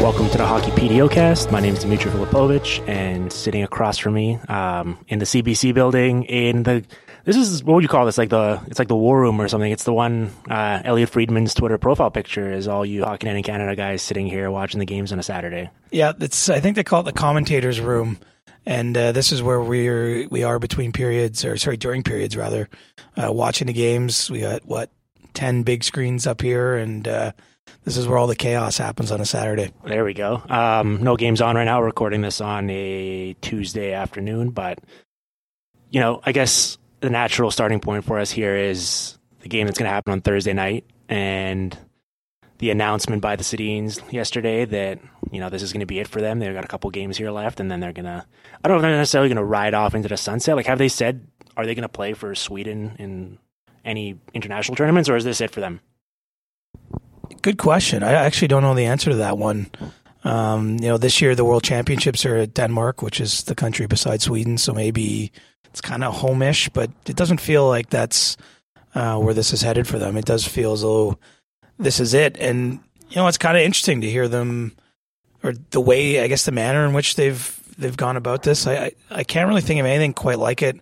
Welcome to the Hockey PDO cast. My name is Dmitry Filipovich, and sitting across from me um, in the CBC building in the this is what would you call this? Like the it's like the war room or something. It's the one uh, Elliotte Friedman's Twitter profile picture is all you Hockey Night in Canada guys sitting here watching the games on a Saturday. Yeah, it's I think they call it the commentators room, and uh, this is where we're we are between periods or sorry during periods rather, uh, watching the games. We got what ten big screens up here, and uh, this is where all the chaos happens on a Saturday. There we go. Um, no games on right now. We're recording this on a Tuesday afternoon, but you know, I guess the natural starting point for us here is the game that's going to happen on Thursday night and the announcement by the Sedins yesterday that you know this is going to be it for them. They've got a couple games here left, and then they're gonna. I don't know if they're necessarily going to ride off into the sunset. Like, have they said are they going to play for Sweden in any international tournaments, or is this it for them? Good question. I actually don't know the answer to that one. Um, you know, this year the World Championships are at Denmark, which is the country beside Sweden, so maybe it's kind of homish, but it doesn't feel like that's uh, where this is headed for them. It does feel as though this is it, and you know, it's kind of interesting to hear them or the way, I guess, the manner in which they've they've gone about this. I I, I can't really think of anything quite like it.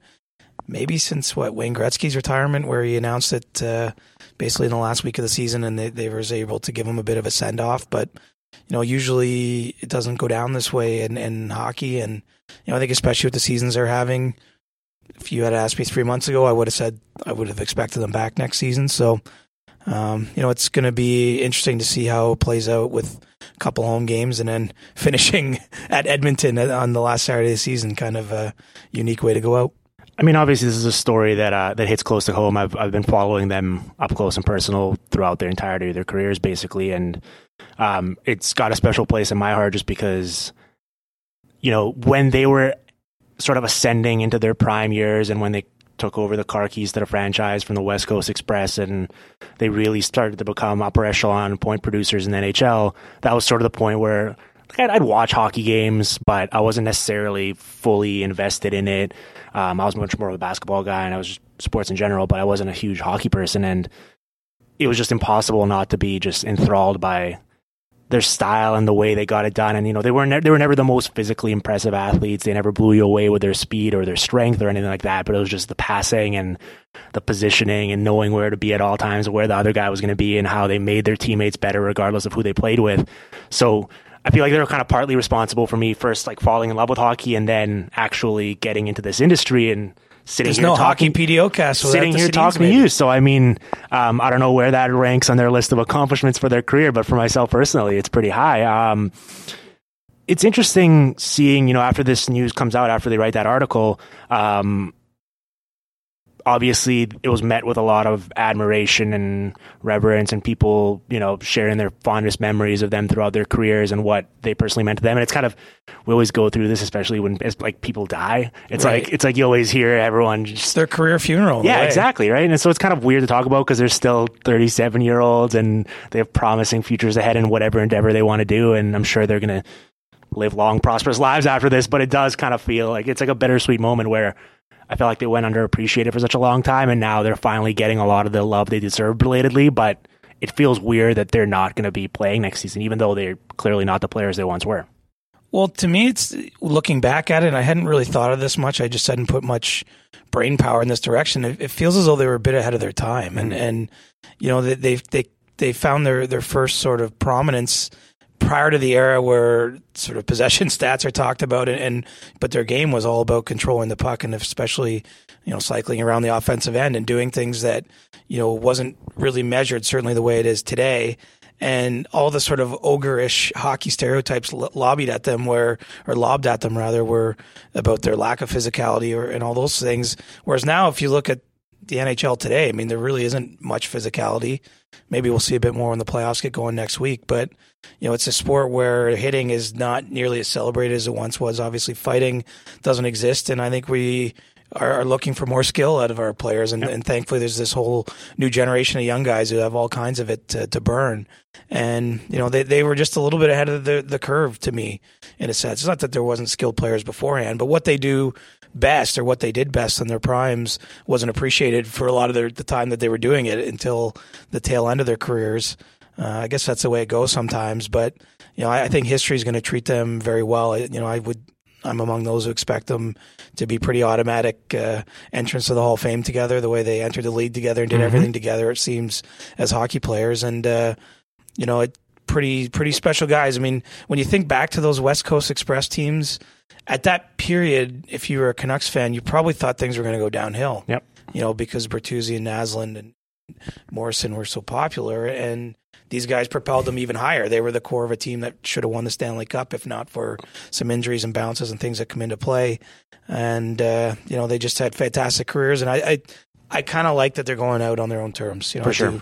Maybe since what Wayne Gretzky's retirement, where he announced it uh, basically in the last week of the season, and they, they was able to give him a bit of a send off. But you know, usually it doesn't go down this way in, in hockey, and you know, I think especially with the seasons they're having, if you had asked me three months ago, I would have said I would have expected them back next season. So, um, you know, it's going to be interesting to see how it plays out with a couple home games and then finishing at Edmonton on the last Saturday of the season. Kind of a unique way to go out. I mean, obviously, this is a story that uh, that hits close to home. I've I've been following them up close and personal throughout their entirety of their careers, basically, and um, it's got a special place in my heart just because, you know, when they were sort of ascending into their prime years and when they took over the car keys to the franchise from the West Coast Express and they really started to become upper echelon point producers in the NHL, that was sort of the point where I'd, I'd, watch hockey games, but I wasn't necessarily fully invested in it. Um, I was much more of a basketball guy and I was sports in general, but I wasn't a huge hockey person. And it was just impossible not to be just enthralled by their style and the way they got it done. And you know, they were ne- they were never the most physically impressive athletes. They never blew you away with their speed or their strength or anything like that. But it was just the passing and the positioning and knowing where to be at all times, where the other guy was going to be, and how they made their teammates better regardless of who they played with. So. I feel like they're kind of partly responsible for me first, like falling in love with hockey, and then actually getting into this industry and sitting There's here no talking, hockey PDO cast. sitting here talking maybe. to you. So I mean, um, I don't know where that ranks on their list of accomplishments for their career, but for myself personally, it's pretty high. Um, it's interesting seeing, you know, after this news comes out, after they write that article, um, obviously it was met with a lot of admiration and reverence and people you know sharing their fondest memories of them throughout their careers and what they personally meant to them and it's kind of we always go through this especially when it's like people die it's Right. like it's like you always hear everyone It's just their career funeral. yeah, way. exactly, right? And so it's kind of weird to talk about because they're still 37 year olds and they have promising futures ahead in whatever endeavor they want to do. And I'm sure they're going to live long, prosperous lives after this. But it does kind of feel like it's like a bittersweet moment where I felt like they went underappreciated for such a long time, and now they're finally getting a lot of the love they deserve belatedly. But it feels weird that they're not going to be playing next season, even though they're clearly not the players they once were. Well, to me, it's looking back at it. I hadn't really thought of this much. I just hadn't put much brain power in this direction. It, it feels as though they were a bit ahead of their time, and mm. and you know they they they they found their their first sort of prominence prior to the era where sort of possession stats are talked about and, and, but their game was all about controlling the puck and especially you know cycling around the offensive end and doing things that you know wasn't really measured certainly the way it is today and all the sort of ogreish hockey stereotypes lobbied at them where or lobbed at them rather were about their lack of physicality or and all those things whereas now if you look at the NHL today. I mean, there really isn't much physicality. Maybe we'll see a bit more when the playoffs get going next week. But you know, it's a sport where hitting is not nearly as celebrated as it once was. Obviously, fighting doesn't exist, and I think we are, are looking for more skill out of our players. And, yep. and, thankfully, there's this whole new generation of young guys who have all kinds of it to, to burn. And you know, they they were just a little bit ahead of the the curve to me, in a sense. It's not that there wasn't skilled players beforehand, but what they do best or what they did best in their primes wasn't appreciated for a lot of their, the time that they were doing it until the tail end of their careers. Uh, I guess that's the way it goes sometimes, but you know, I, I think history is going to treat them very well. You know, I would, I'm among those who expect them to be pretty automatic uh, entrance to the Hall of Fame together. The way they entered the league together and did mm-hmm. everything together, it seems as hockey players, and uh, you know, it pretty pretty special guys. I mean, when you think back to those West Coast Express teams, at that period, if you were a Canucks fan, you probably thought things were going to go downhill. Yep. You know, because Bertuzzi and Naslund and Morrison were so popular, and these guys propelled them even higher. They were the core of a team that should have won the Stanley Cup if not for some injuries and bounces and things that come into play. And uh, you know, they just had fantastic careers, and I I, I kind of like that they're going out on their own terms. You know, for sure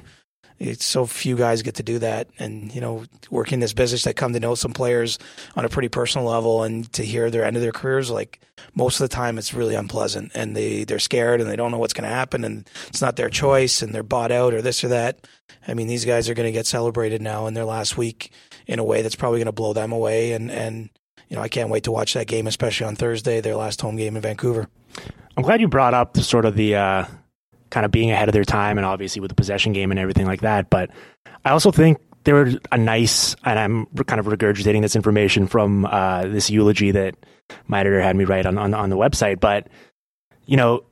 it's so few guys get to do that. And you know working this business they come to know some players on a pretty personal level and to hear their end of their careers like most of the time it's really unpleasant and they they're scared and they don't know what's going to happen and it's not their choice and they're bought out or this or that. I mean these guys are going to get celebrated now in their last week in a way that's probably going to blow them away. And and you know i can't wait to watch that game especially on thursday their last home game in vancouver. I'm glad you brought up sort of the uh kind of being ahead of their time and obviously with the possession game and everything like that. But I also think they were a nice, and I'm kind of regurgitating this information from uh, this eulogy that my editor had me write on, on, on the website. But, you know,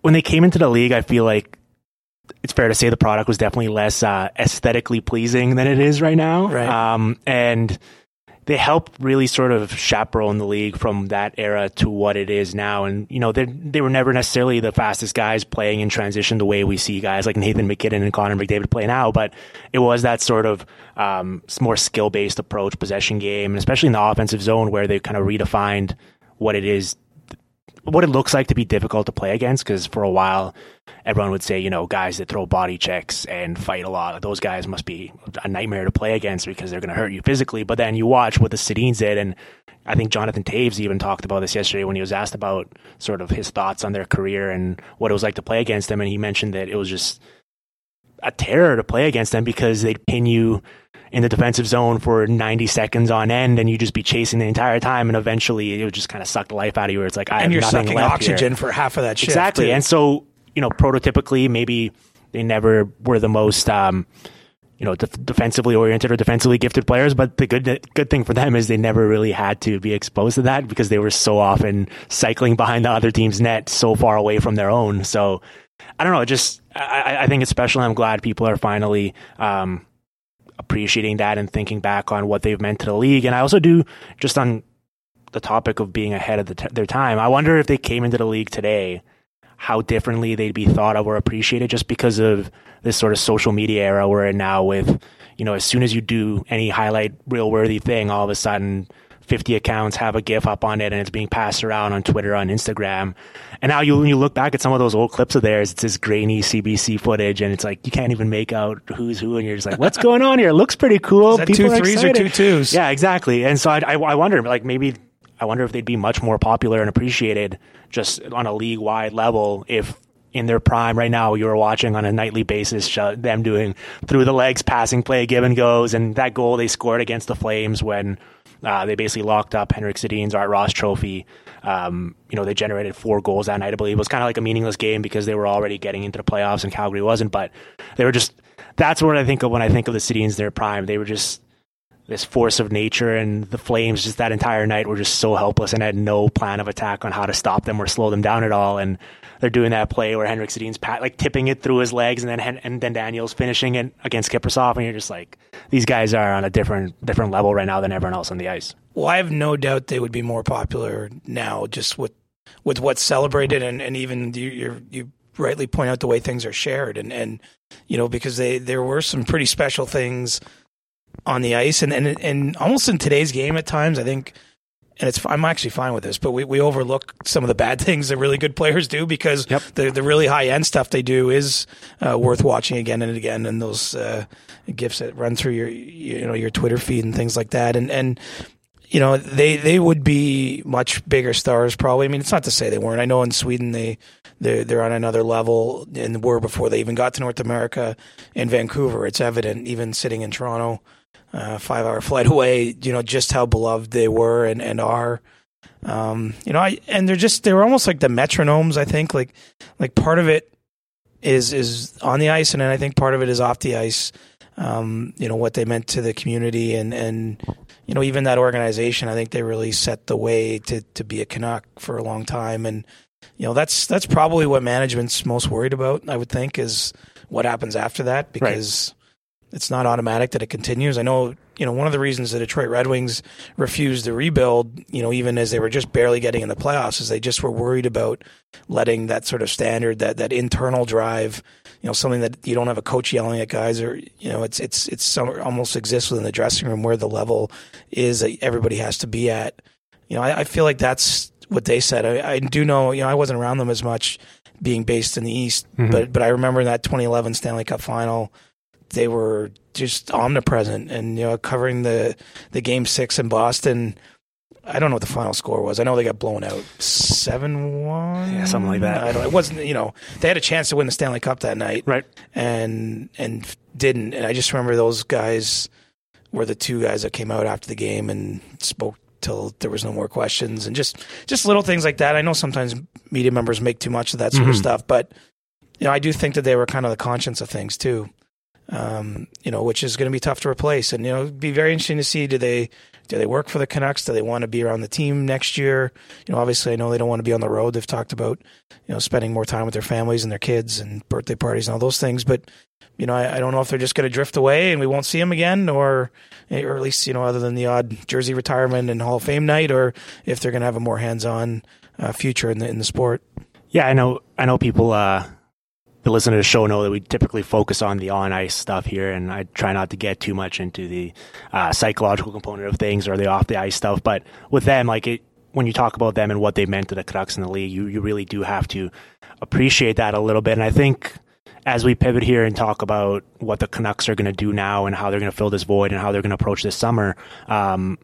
when they came into the league, I feel like it's fair to say the product was definitely less uh, aesthetically pleasing than it is right now. Right. Um, and they helped really sort of chaperone the league from that era to what it is now. And, you know, they they were never necessarily the fastest guys playing in transition the way we see guys like Nathan MacKinnon and Connor McDavid play now, but it was that sort of um, more skill based approach, possession game, and especially in the offensive zone where they kind of redefined what it is what it looks like to be difficult to play against because for a while everyone would say you know guys that throw body checks and fight a lot those guys must be a nightmare to play against because they're going to hurt you physically. But then you watch what the Sedins did and I think Jonathan Toews even talked about this yesterday when he was asked about sort of his thoughts on their career and what it was like to play against them and he mentioned that it was just a terror to play against them because they'd pin you in the defensive zone for 90 seconds on end and you just be chasing the entire time and eventually it would just kind of suck the life out of you where it's like I and you're sucking oxygen here. for half of that shift exactly too. and so you know prototypically maybe they never were the most um, you know def- defensively oriented or defensively gifted players but the good good thing for them is they never really had to be exposed to that because they were so often cycling behind the other team's net so far away from their own so I don't know just I, I think it's special I'm glad people are finally um, appreciating that and thinking back on what they've meant to the league. And I also do just on the topic of being ahead of the t- their time. I wonder if they came into the league today, how differently they'd be thought of or appreciated just because of this sort of social media era we're in now with, you know, as soon as you do any highlight real worthy thing, all of a sudden 50 accounts have a GIF up on it and it's being passed around on Twitter, on Instagram. And now you, when you look back at some of those old clips of theirs, it's this grainy CBC footage and it's like, you can't even make out who's who. And you're just like, what's going on here? It looks pretty cool. Is that People two threes excited. or two twos? Yeah, exactly. And so I, I, I wonder, like maybe, I wonder if they'd be much more popular and appreciated just on a league wide level if in their prime right now. You were watching on a nightly basis them doing through the legs passing play, give and goes, and that goal they scored against the Flames when uh, they basically locked up Henrik Sedin's Art Ross Trophy. Um, you know, they generated four goals that night. I believe it was kind of like a meaningless game because they were already getting into the playoffs and Calgary wasn't. But they were just that's what I think of when I think of the Sedins their prime. They were just this force of nature and the Flames just that entire night were just so helpless and had no plan of attack on how to stop them or slow them down at all. And they're doing that play where Henrik Sedin's pat, like tipping it through his legs and then and then Daniels finishing it against Kiprusoff and you're just like these guys are on a different different level right now than everyone else on the ice. Well, I have no doubt they would be more popular now just with with what's celebrated and, and even you you rightly point out the way things are shared and and you know because they there were some pretty special things on the ice, and and and almost in today's game at times, I think. And it's I'm actually fine with this, but we, we overlook some of the bad things that really good players do because yep. the the really high end stuff they do is uh, worth watching again and again. And those uh, gifts that run through your you know your Twitter feed and things like that. And and you know they they would be much bigger stars probably. I mean, it's not to say they weren't. I know in Sweden they they're, they're on another level and were before they even got to North America. In Vancouver, it's evident even sitting in Toronto uh, five hour flight away, you know, just how beloved they were and, and are. Um, you know, I, and they're just, they're almost like the metronomes, I think, like, like part of it is, is on the ice. And then I think part of it is off the ice. Um, you know, what they meant to the community and, and, you know, even that organization, I think they really set the way to, to be a Canuck for a long time. And, you know, that's, that's probably what management's most worried about, I would think, is what happens after that because, right it's not automatic that it continues. I know, you know, one of the reasons the Detroit Red Wings refused the rebuild, you know, even as they were just barely getting in the playoffs, is they just were worried about letting that sort of standard, that that internal drive, you know, something that you don't have a coach yelling at guys, or you know, it's it's it's some, almost exists within the dressing room where the level is that everybody has to be at. You know, I, I feel like that's what they said. I, I do know, you know, I wasn't around them as much being based in the East, mm-hmm. but but I remember that 2011 Stanley Cup final they were just omnipresent and you know covering the the game six in Boston. I don't know what the final score was. I know they got blown out seven one, yeah, something like that. I don't. It wasn't. You know, they had a chance to win the Stanley Cup that night, right? And and didn't. And I just remember those guys were the two guys that came out after the game and spoke till there was no more questions and just just little things like that. I know sometimes media members make too much of that sort mm-hmm. of stuff, but you know, I do think that they were kind of the conscience of things too um, you know, which is going to be tough to replace. And you know, it'd be very interesting to see do they do they work for the Canucks? Do they want to be around the team next year? You know, obviously, I know they don't want to be on the road. They've talked about you know spending more time with their families and their kids and birthday parties and all those things. But you know, I, I don't know if they're just going to drift away and we won't see them again, or or at least you know, other than the odd jersey retirement and Hall of Fame night, or if they're going to have a more hands-on uh, future in the in the sport. Yeah, I know. I know people. Uh the listener to the show know that we typically focus on the on ice stuff here, and I try not to get too much into the uh, psychological component of things or the off the ice stuff. But with them, like it, when you talk about them and what they meant to the Canucks in the league, you you really do have to appreciate that a little bit. And I think as we pivot here and talk about what the Canucks are going to do now and how they're going to fill this void and how they're going to approach this summer, um,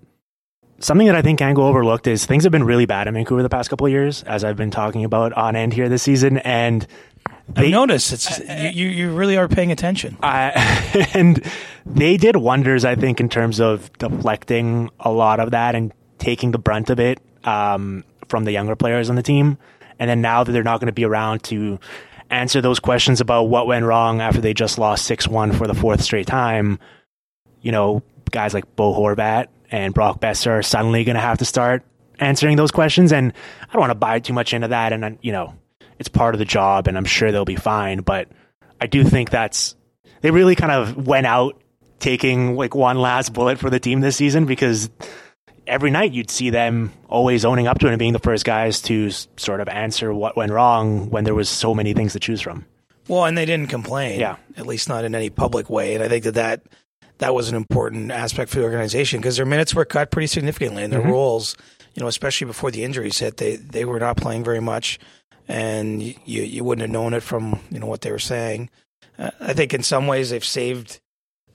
something that I think can go overlooked is things have been really bad in Vancouver the past couple of years, as I've been talking about on end here this season, and I notice it's uh, you. You really are paying attention. I, and they did wonders, I think, in terms of deflecting a lot of that and taking the brunt of it um, from the younger players on the team. And then now that they're not going to be around to answer those questions about what went wrong after they just lost six one for the fourth straight time, you know, guys like Bo Horvat and Brock Boeser are suddenly going to have to start answering those questions. And I don't want to buy too much into that. And you know it's part of the job and I'm sure they'll be fine. But I do think that's, they really kind of went out taking like one last bullet for the team this season because every night you'd see them always owning up to it and being the first guys to sort of answer what went wrong when there was so many things to choose from. Well, and they didn't complain. Yeah. At least not in any public way. And I think that that, that was an important aspect for the organization because their minutes were cut pretty significantly and their mm-hmm. roles, you know, especially before the injuries hit, they, they were not playing very much and you you wouldn't have known it from you know what they were saying. Uh, I think in some ways they've saved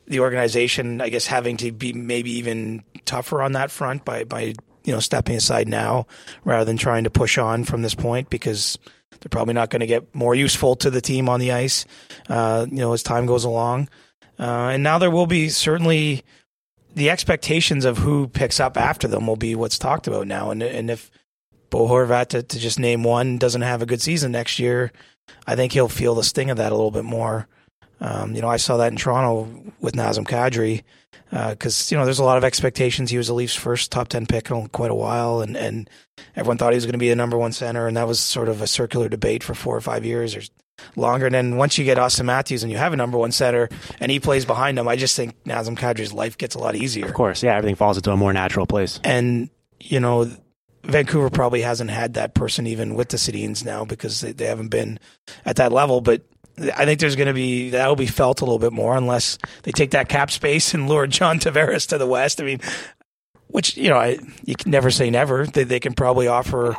the organization. I guess having to be maybe even tougher on that front by by you know stepping aside now rather than trying to push on from this point because They're probably not going to get more useful to the team on the ice, uh, you know, as time goes along. Uh, and now there will be certainly the expectations of who picks up after them will be what's talked about now. And and if Bo Horvat, to, to just name one, doesn't have a good season next year, I think he'll feel the sting of that a little bit more. Um, you know, I saw that in Toronto with Nazem Kadri because uh, you know there's a lot of expectations. He was the Leafs' first top ten pick in quite a while, and and everyone thought he was going to be the number one center, and that was sort of a circular debate for four or five years or longer. And then once you get Auston Matthews and you have a number one center, and he plays behind him, I just think Nazem Kadri's life gets a lot easier. Of course, yeah, everything falls into a more natural place. And you know, Vancouver probably hasn't had that person even with the Sedins now because they, they haven't been at that level, but I think there's going to be that'll be felt a little bit more unless they take that cap space and lure John Tavares to the West. I mean, which you know, I, you can never say never. They, they can probably offer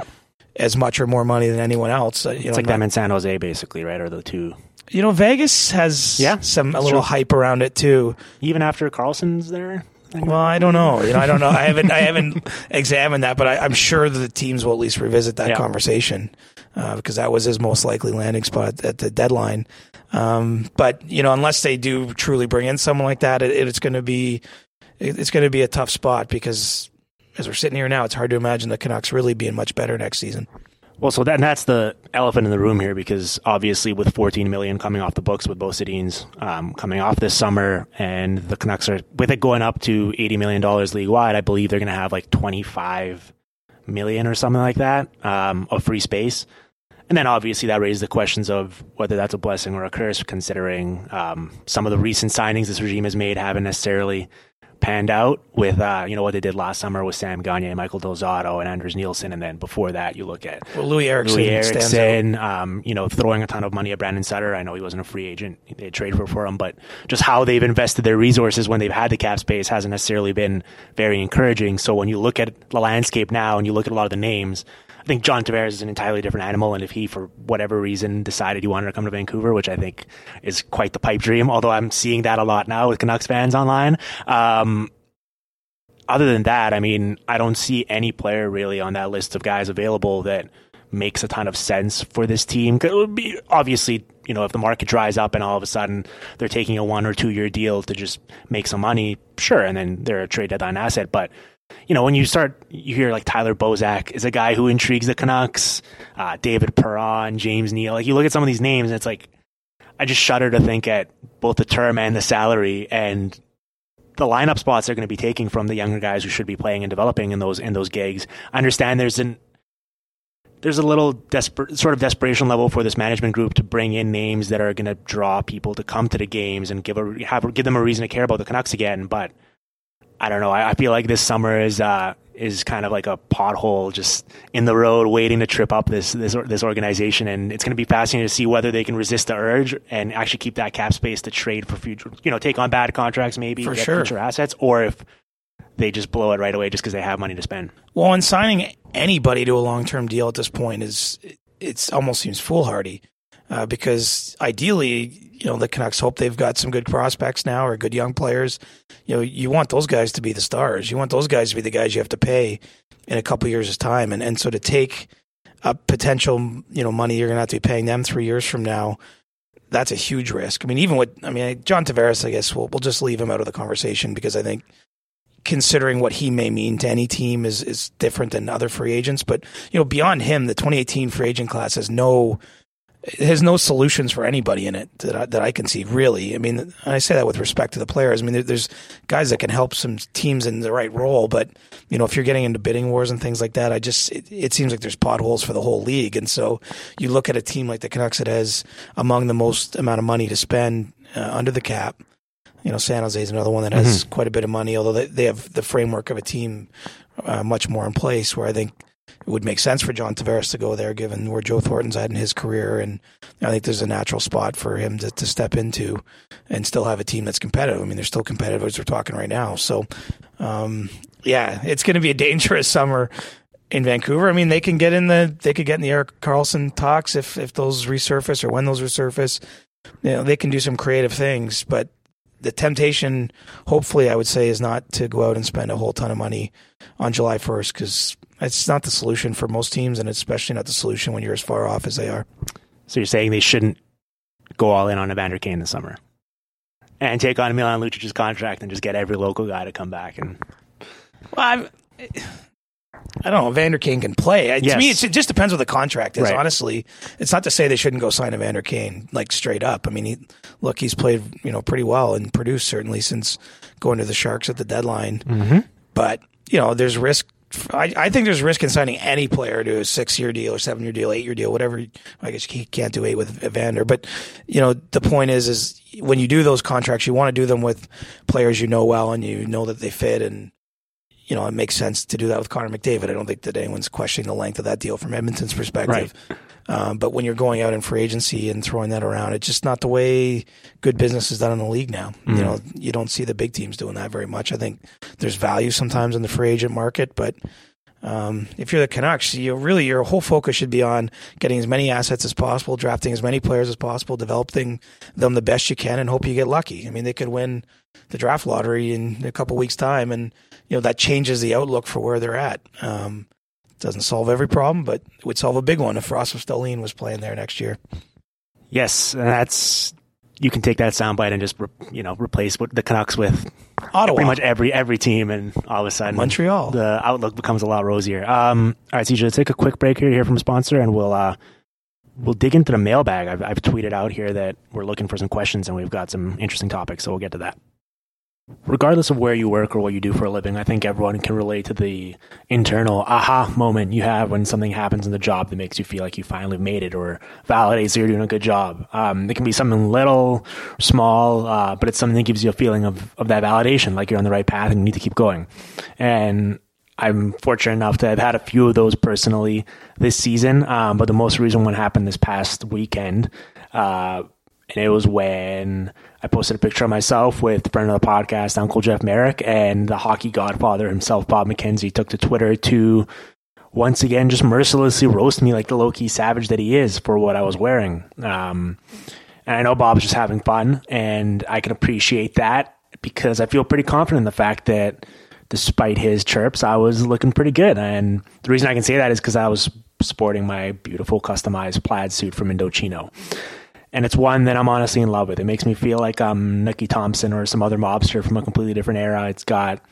as much or more money than anyone else. Uh, you it's know, like not, them in San Jose, basically, right? Or the two. You know, Vegas has yeah, some a little true. hype around it too. Even after Karlsson's there. Well, I don't know. You know, I don't know. I haven't I haven't examined that, but I, am sure that the teams will at least revisit that yeah. conversation uh, because that was his most likely landing spot at the deadline. Um, but you know, unless they do truly bring in someone like that, it, it's going to be it's going to be a tough spot because as we're sitting here now, it's hard to imagine the Canucks really being much better next season. Well, so that, that's the elephant in the room here because obviously with 14 million coming off the books with both Sedins um, coming off this summer and the Canucks are with it going up to 80 million dollars league wide, I believe they're going to have like 25 million or something like that um, of free space. And then obviously that raises the questions of whether that's a blessing or a curse, considering um, some of the recent signings this regime has made haven't necessarily panned out with uh, you know what they did last summer with Sam Gagner, and Michael Del Zotto, and Anders Nilsson, and then before that you look at well, Loui Eriksson, Loui Eriksson um, you know throwing a ton of money at Brandon Sutter. I know he wasn't a free agent; they traded for, for him, but just how they've invested their resources when they've had the cap space hasn't necessarily been very encouraging. So when you look at the landscape now and you look at a lot of the names. I think John Tavares is an entirely different animal, and if he, for whatever reason, decided he wanted to come to Vancouver, which I think is quite the pipe dream, although I'm seeing that a lot now with Canucks fans online, um, other than that, I mean, I don't see any player really on that list of guys available that makes a ton of sense for this team. It would be obviously, you know, if the market dries up and all of a sudden they're taking a one or two year deal to just make some money, sure, and then they're a trade deadline asset. But you know, when you start, you hear like Tyler Bozak is a guy who intrigues the Canucks, uh, David Perron, James Neal. Like you look at some of these names, and it's like I just shudder to think at both the term and the salary, and the lineup spots they're going to be taking from the younger guys who should be playing and developing in those in those gigs. I understand there's an there's a little desperate sort of desperation level for this management group to bring in names that are going to draw people to come to the games and give a have give them a reason to care about the Canucks again. But I don't know. I, I feel like this summer is uh, is kind of like a pothole just in the road, waiting to trip up this this this organization. And it's going to be fascinating to see whether they can resist the urge and actually keep that cap space to trade for future, you know, take on bad contracts, maybe for get sure. future assets, or if they just blow it right away just because they have money to spend. Well, and signing anybody to a long term deal at this point is it's almost seems foolhardy uh, because ideally you know the Canucks hope they've got some good prospects now or good young players. You know, you want those guys to be the stars. You want those guys to be the guys you have to pay in a couple years' time, and and so to take a potential you know money you're going to have to be paying them three years from now. That's a huge risk. I mean, even with I mean John Tavares, I guess we'll we'll just leave him out of the conversation because I think considering what he may mean to any team is is different than other free agents. But you know, beyond him, the 2018 free agent class has no it has no solutions for anybody in it that I, that I can see. Really, I mean, I say that with respect to the players. I mean, there's guys that can help some teams in the right role, but you know, if you're getting into bidding wars and things like that, I just it, it seems like there's potholes for the whole league. And so you look at a team like the Canucks that has among the most amount of money to spend uh, under the cap. You know, San Jose is another one that has mm-hmm. quite a bit of money, although they, they have the framework of a team uh, much more in place. Where I think it would make sense for John Tavares to go there, given where Joe Thornton's at in his career, and I think there's a natural spot for him to, to step into and still have a team that's competitive. I mean, they're still competitive as we're talking right now. So, um, yeah, it's going to be a dangerous summer in Vancouver. I mean, they can get in the they could get in the Erik Karlsson talks if if those resurface or when those resurface. You know, they can do some creative things, but the temptation, hopefully, I would say, is not to go out and spend a whole ton of money on July 1st because It's not the solution for most teams, and it's especially not the solution when you're as far off as they are. So you're saying they shouldn't go all in on Evander Kane this summer and take on Milan Lucic's contract and just get every local guy to come back and. Well, I'm, I don't know. Vander Kane can play. Yes. To me, it's, it just depends what the contract is. Right. Honestly, it's not to say they shouldn't go sign Evander Kane like straight up. I mean, he, look, he's played you know pretty well and produced certainly since going to the Sharks at the deadline. Mm-hmm. But you know, there's risk. I, I think there's risk in signing any player to a six-year deal or seven-year deal, eight-year deal, whatever. I guess you can't do eight with Evander, but you know, the point is, is when you do those contracts, you want to do them with players you know well and you know that they fit, and you know it makes sense to do that with Connor McDavid. I don't think that anyone's questioning the length of that deal from Edmonton's perspective. Um, but when you're going out in free agency and throwing that around, it's just not the way good business is done in the league now. You know, you don't see the big teams doing that very much. I think there's value sometimes in the free agent market, but um, if you're the Canucks, you really your whole focus should be on getting as many assets as possible, drafting as many players as possible, developing them the best you can, and hope you get lucky. I mean, they could win the draft lottery in a couple weeks' time, and you know that changes the outlook for where they're at. Um, doesn't solve every problem, but it would solve a big one if Rasmus Dahlin was playing there next year. Yes, and that's you can take that soundbite and just re, you know replace what the Canucks with Ottawa, pretty much every every team, and all of a sudden Montreal. the outlook becomes a lot rosier. Um, all right, CJ, let's take a quick break here to hear from a sponsor, and we'll uh, we'll dig into the mailbag. I've, I've tweeted out here that we're looking for some questions, and we've got some interesting topics, so we'll get to that. Regardless of where you work or what you do for a living, I think everyone can relate to the internal aha moment you have when something happens in the job that makes you feel like you finally made it or validates that you're doing a good job. Um, it can be something little, small, uh, but it's something that gives you a feeling of, of that validation, like you're on the right path and you need to keep going. And I'm fortunate enough to have had a few of those personally this season, um, but the most recent one happened this past weekend. Uh, and it was when I posted a picture of myself with friend of the podcast, Uncle Jeff Marek, and the hockey godfather himself, Bob McKenzie, took to Twitter to once again just mercilessly roast me like the low key savage that he is for what I was wearing. Um, and I know Bob's just having fun, and I can appreciate that because I feel pretty confident in the fact that despite his chirps, I was looking pretty good. And the reason I can say that is because I was sporting my beautiful customized plaid suit from Indochino and it's one that I'm honestly in love with. It makes me feel like I'm Nucky Thompson or some other mobster from a completely different era. It's got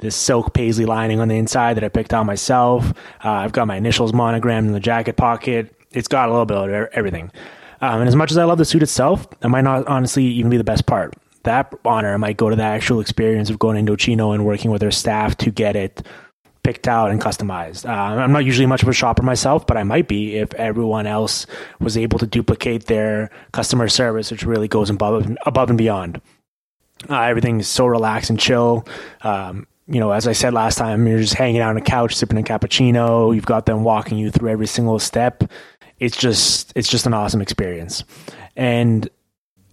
this silk paisley lining on the inside that I picked out myself. Uh, I've got my initials monogrammed in the jacket pocket. It's got a little bit of everything. Um, and as much as I love the suit itself, it might not honestly even be the best part. That honor might go to the actual experience of going to Indochino and working with their staff to get it picked out and customized. Uh, I'm not usually much of a shopper myself, but I might be if everyone else was able to duplicate their customer service, which really goes above above and beyond. Uh, everything is so relaxed and chill. Um, you know, as I said last time, you're just hanging out on a couch, sipping a cappuccino. You've got them walking you through every single step. It's just, it's just an awesome experience, and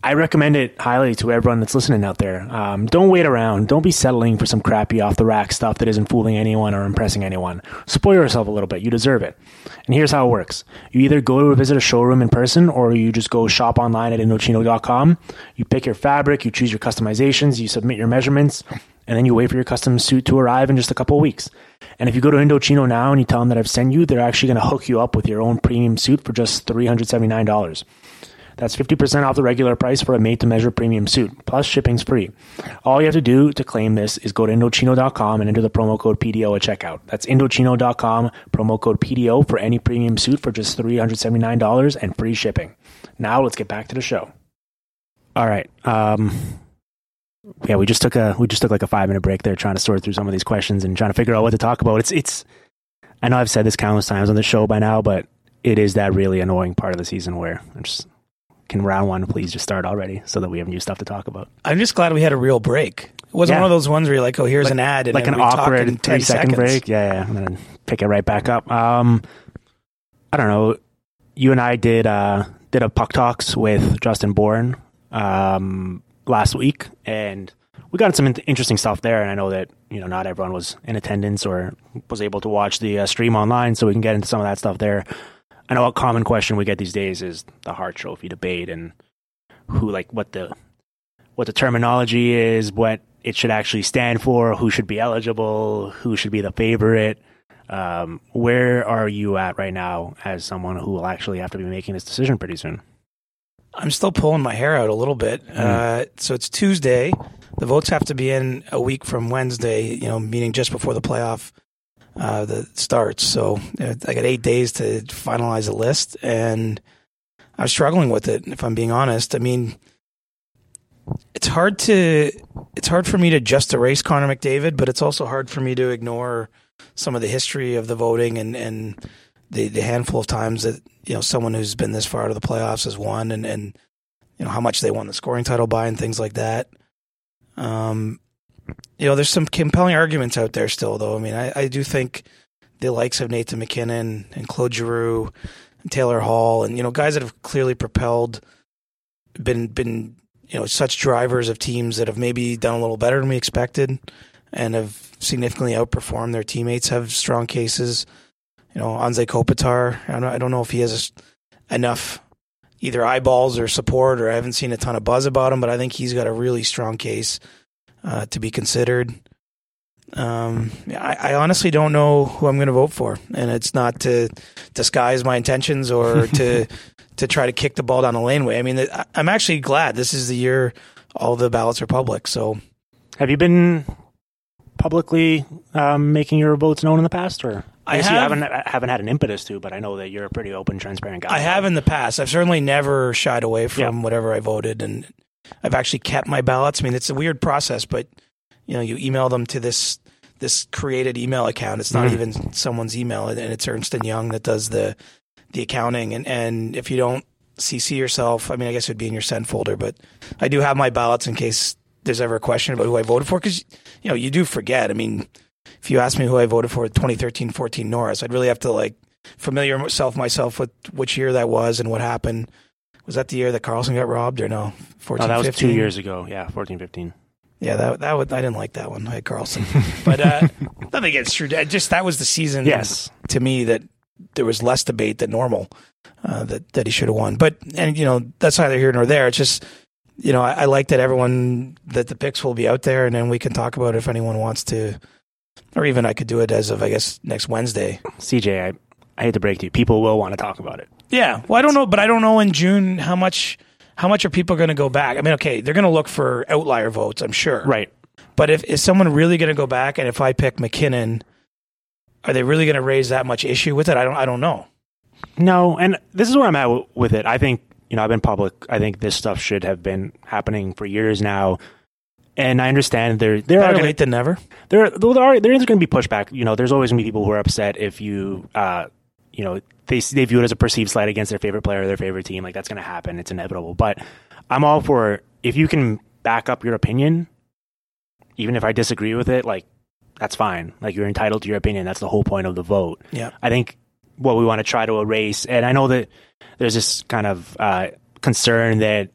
I recommend it highly to everyone that's listening out there. Um, don't wait around. Don't be settling for some crappy off the rack stuff that isn't fooling anyone or impressing anyone. Spoil yourself a little bit. You deserve it. And here's how it works. You either go to visit a showroom in person or you just go shop online at Indochino.com. You pick your fabric, you choose your customizations, you submit your measurements, and then you wait for your custom suit to arrive in just a couple of weeks. And if you go to Indochino now and you tell them that I've sent you, they're actually going to hook you up with your own premium suit for just $379. That's 50% off the regular price for a made to measure premium suit, plus shipping's free. All you have to do to claim this is go to Indochino.com and enter the promo code PDO at checkout. That's Indochino.com, promo code PDO for any premium suit for just $379 and free shipping. Now let's get back to the show. All right. Um, yeah, we just took a we just took like a five minute break there trying to sort through some of these questions and trying to figure out what to talk about. It's it's I know I've said this countless times on the show by now, but it is that really annoying part of the season where I'm just can round one please just start already so that we have new stuff to talk about? I'm just glad we had a real break. It wasn't Yeah. one of those ones where you're like, oh, here's Like- an ad, and like an awkward in 10 three second seconds. break. Yeah, yeah, and then pick it right back up. Um, I don't know. You and I did uh, did a puck talks with Justin Bourne um, last week, and we got some in- interesting stuff there. And I know that you know not everyone was in attendance or was able to watch the uh, stream online, so we can get into some of that stuff there. I know a common question we get these days is the Hart Trophy debate and who like what the what the terminology is, what it should actually stand for, who should be eligible, who should be the favorite. Um, where are you at right now as someone who will actually have to be making this decision pretty soon? I'm still pulling my hair out a little bit. Uh, so it's Tuesday. The votes have to be in a week from Wednesday. You know, meaning just before the playoff uh, that starts. So uh, I got eight days to finalize the list, and I was struggling with it. If I'm being honest, I mean, it's hard to it's hard for me to just erase Connor McDavid, but it's also hard for me to ignore some of the history of the voting and and the, the handful of times that you know someone who's been this far out of the playoffs has won and and you know how much they won the scoring title by and things like that. Um, you know, there's some compelling arguments out there still, though. I mean, I, I do think the likes of Nathan MacKinnon and Claude Giroux and Taylor Hall and you know guys that have clearly propelled, been been you know such drivers of teams that have maybe done a little better than we expected, and have significantly outperformed their teammates. Have strong cases. You know, Anze Kopitar. I don't know if he has enough either eyeballs or support, or I haven't seen a ton of buzz about him, but I think he's got a really strong case uh, to be considered. Um, I, I, honestly don't know who I'm going to vote for, and it's not to disguise my intentions or to to try to kick the ball down the laneway. I mean, I'm actually glad this is the year all the ballots are public. So, have you been publicly um, making your votes known in the past, or I, have, haven't haven't had an impetus to, but I know that you're a pretty open, transparent guy. I have in the past. I've certainly never shied away from yeah. whatever I voted, and I've actually kept my ballots. I mean, it's a weird process, but you know, you email them to this this created email account. It's not mm. even someone's email, and it's Ernst and Young that does the the accounting. And and if you don't CC yourself, I mean, I guess it'd be in your send folder, but I do have my ballots in case there's ever a question about who I voted for because you know you do forget. I mean, if you ask me who I voted for 2013-14 Norris, I'd really have to like familiar myself myself with which year that was and what happened. Was that the year that Karlsson got robbed or no? 14, oh, that was 15? two years ago. Yeah, 14, 15. Yeah, that that would, I didn't like that one. I had Karlsson, but uh, nothing against true. Just that was the season. Yes, to me that there was less debate than normal uh, that that he should have won. But and you know that's neither here nor there. It's just you know I, I, like that everyone that the picks will be out there, and then we can talk about it if anyone wants to, or even I could do it as of I guess next Wednesday. CJ, I I hate to break to you, people will want to talk about it. Yeah, well I don't know, but I don't know in June how much how much are people going to go back? I mean, okay, they're going to look for outlier votes, I'm sure. Right. But if is someone really going to go back, and if I pick MacKinnon, are they really going to raise that much issue with it? I don't. I don't know. No, and this is where I'm at with it. I think you know I've been public. I think this stuff should have been happening for years now. And I understand there there Better are late than never. There there are there is going to be pushback. You know, there's always going to be people who are upset if you uh, you know they they view it as a perceived slight against their favorite player or their favorite team. Like that's going to happen. It's inevitable. But I'm all for if you can back up your opinion, even if I disagree with it. Like that's fine. Like you're entitled to your opinion. That's the whole point of the vote. Yeah. I think what we want to try to erase, and I know that there's this kind of uh, concern that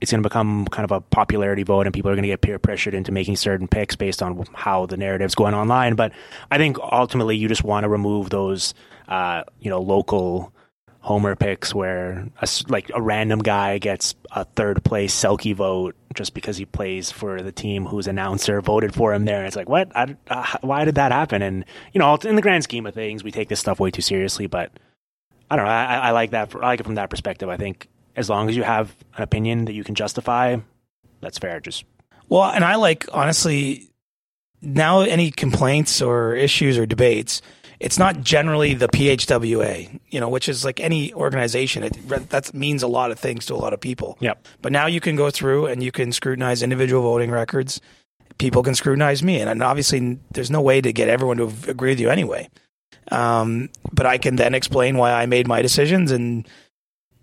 it's going to become kind of a popularity vote and people are going to get peer pressured into making certain picks based on how the narrative's going online. But I think ultimately you just want to remove those, uh, you know, local homer picks where a, like a random guy gets a third place Selke vote just because he plays for the team whose announcer voted for him there. And it's like, what? I, uh, why did that happen? And, you know, in the grand scheme of things, we take this stuff way too seriously, but I don't know. I, I like that. I like it from that perspective. I think as long as you have an opinion that you can justify, that's fair. Just well, and I like honestly now any complaints or issues or debates. It's not generally the PHWA, you know, which is like any organization. It, that means a lot of things to a lot of people. Yep. But now you can go through and you can scrutinize individual voting records. People can scrutinize me, and obviously, there's no way to get everyone to agree with you anyway. Um, but I can then explain why I made my decisions and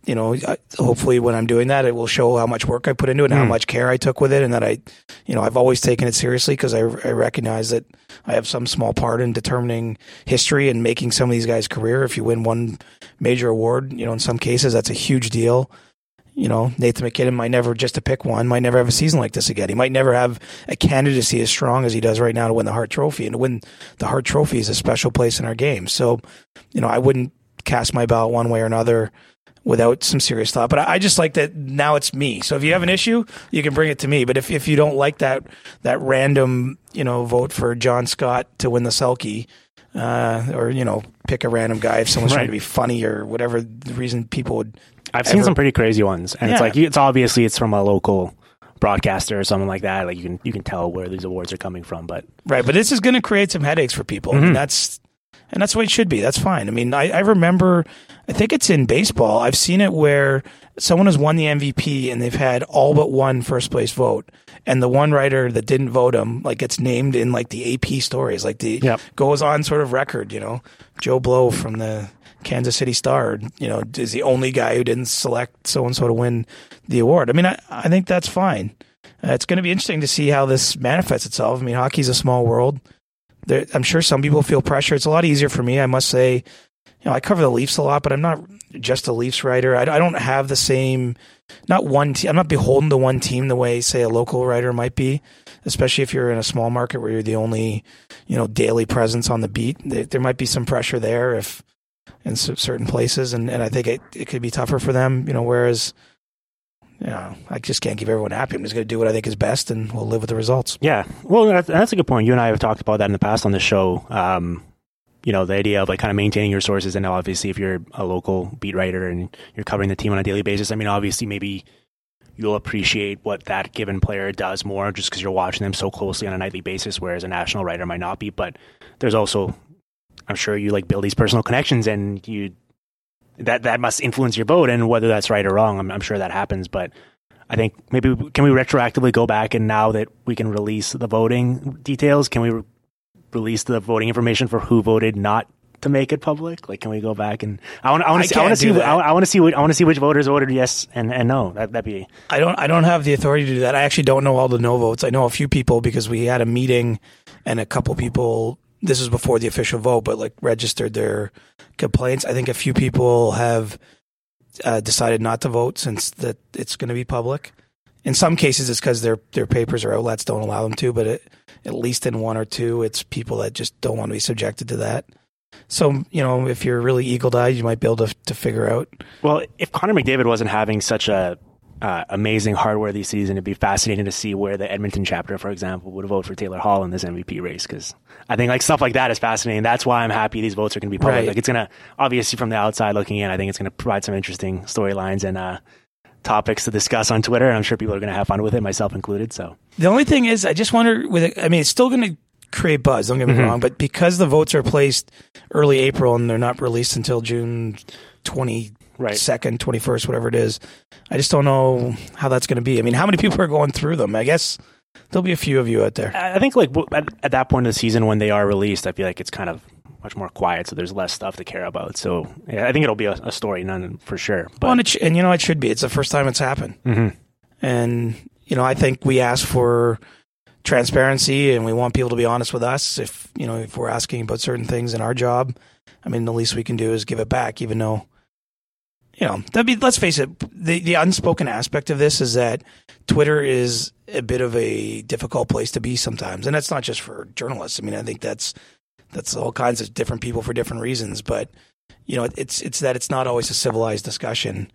you know, hopefully when I'm doing that, it will show how much work I put into it and mm. how hmm. much care I took with it. And that I, you know, I've always taken it seriously because I, I recognize that I have some small part in determining history and making some of these guys' career. If you win one major award, you know, in some cases, that's a huge deal. You know, Nathan MacKinnon might never, just to pick one, might never have a season like this again. He might never have a candidacy as strong as he does right now to win the Hart Trophy. And to win the Hart Trophy is a special place in our game. So, you know, I wouldn't cast my ballot one way or another without some serious thought. But I just like that now it's me. So if you have an issue, you can bring it to me. But if, if you don't like that that random, you know, vote for John Scott to win the Selke, uh, or you know, pick a random guy if someone's Right. trying to be funny or whatever the reason people would. I've seen some pretty crazy ones, and it's like it's obviously it's from a local broadcaster or something like that. Like you can you can tell where these awards are coming from, but Right, but this is going to create some headaches for people. Mm-hmm. I mean, that's and that's the way it should be. That's fine. I mean, I, I remember, I think it's in baseball. I've seen it where someone has won the MVP and they've had all but one first place vote, and the one writer that didn't vote him like gets named in like the AP stories, like the Yep. goes on sort of record. You know, Joe Blow from the Kansas City Star, you know, is the only guy who didn't select so and so to win the award. I mean, I, I think that's fine. Uh, it's going to be interesting to see how this manifests itself. I mean, hockey's a small world. There, I'm sure some people feel pressure. It's a lot easier for me, I must say. Know, I cover the Leafs a lot, but I'm not just a Leafs writer. I, I don't have the same, not one. Te- I'm not beholden to one team the way, say, a local writer might be. Especially if you're in a small market where you're the only, you know, daily presence on the beat. There, might be some pressure there if in cer- certain places, and, and I think it, it could be tougher for them. You know, whereas you know, I just can't keep everyone happy. I'm just going to do what I think is best, and we'll live with the results. Yeah, well, that's, that's a good point. You and I have talked about that in the past on the show. Um, you know, the idea of like kind of maintaining your sources, and obviously, if you're a local beat writer and you're covering the team on a daily basis, I mean, obviously, maybe you'll appreciate what that given player does more just because you're watching them so closely on a nightly basis, whereas a national writer might not be. But there's also, I'm sure you like build these personal connections, and you that that must influence your vote, and whether that's right or wrong, I'm, I'm sure that happens, but. I think maybe can we retroactively go back and now that we can release the voting details, can we release the voting information for who voted not to make it public? Like, can we go back and I want I want to see I want to see that. I want to see what I want to see which voters voted yes and, and no. That that'd be I don't. I don't have the authority to do that. I actually don't know all the no votes. I know a few people because we had a meeting, and a couple people. This was before the official vote, but like registered their complaints. I think a few people have uh, decided not to vote since that it's going to be public. In some cases, it's because their their papers or outlets don't allow them to. But it, at least in one or two, it's people that just don't want to be subjected to that. So you know, if you're really eagle eyed, you might be able to to figure out. well. If Connor McDavid wasn't having such a uh, amazing this season, it'd be fascinating to see where the Edmonton chapter, for example, would vote for Taylor Hall in this MVP race. Because I think like stuff like that is fascinating. That's why I'm happy these votes are going to be public. Right. Like it's going to obviously from the outside looking in, I think it's going to provide some interesting storylines and uh, topics to discuss on Twitter. And I'm sure people are going to have fun with it, myself included. So The only thing is, I just wonder with it, I mean, it's still going to create buzz. Don't get me Mm-hmm. wrong, but because the votes are placed early April and they're not released until June twenty Right. second, twenty first, whatever it is, I just don't know how that's going to be. I mean, how many people are going through them? I guess there'll be a few of you out there. I think like at, at that point of the season when they are released, I feel like it's kind of much more quiet. So there's less stuff to care about. So yeah, I think it'll be a, a story, none for sure. But Well, and, sh- and you know, it should be. It's the first time it's happened. Mhm. And, you know, I think we ask for transparency and we want people to be honest with us. If, you know, if we're asking about certain things in our job, I mean, the least we can do is give it back, even though, you know, that'd be, let's face it, the, the unspoken aspect of this is that Twitter is a bit of a difficult place to be sometimes. And that's not just for journalists. I mean, I think that's, that's all kinds of different people for different reasons. But, you know, it's, it's that it's not always a civilized discussion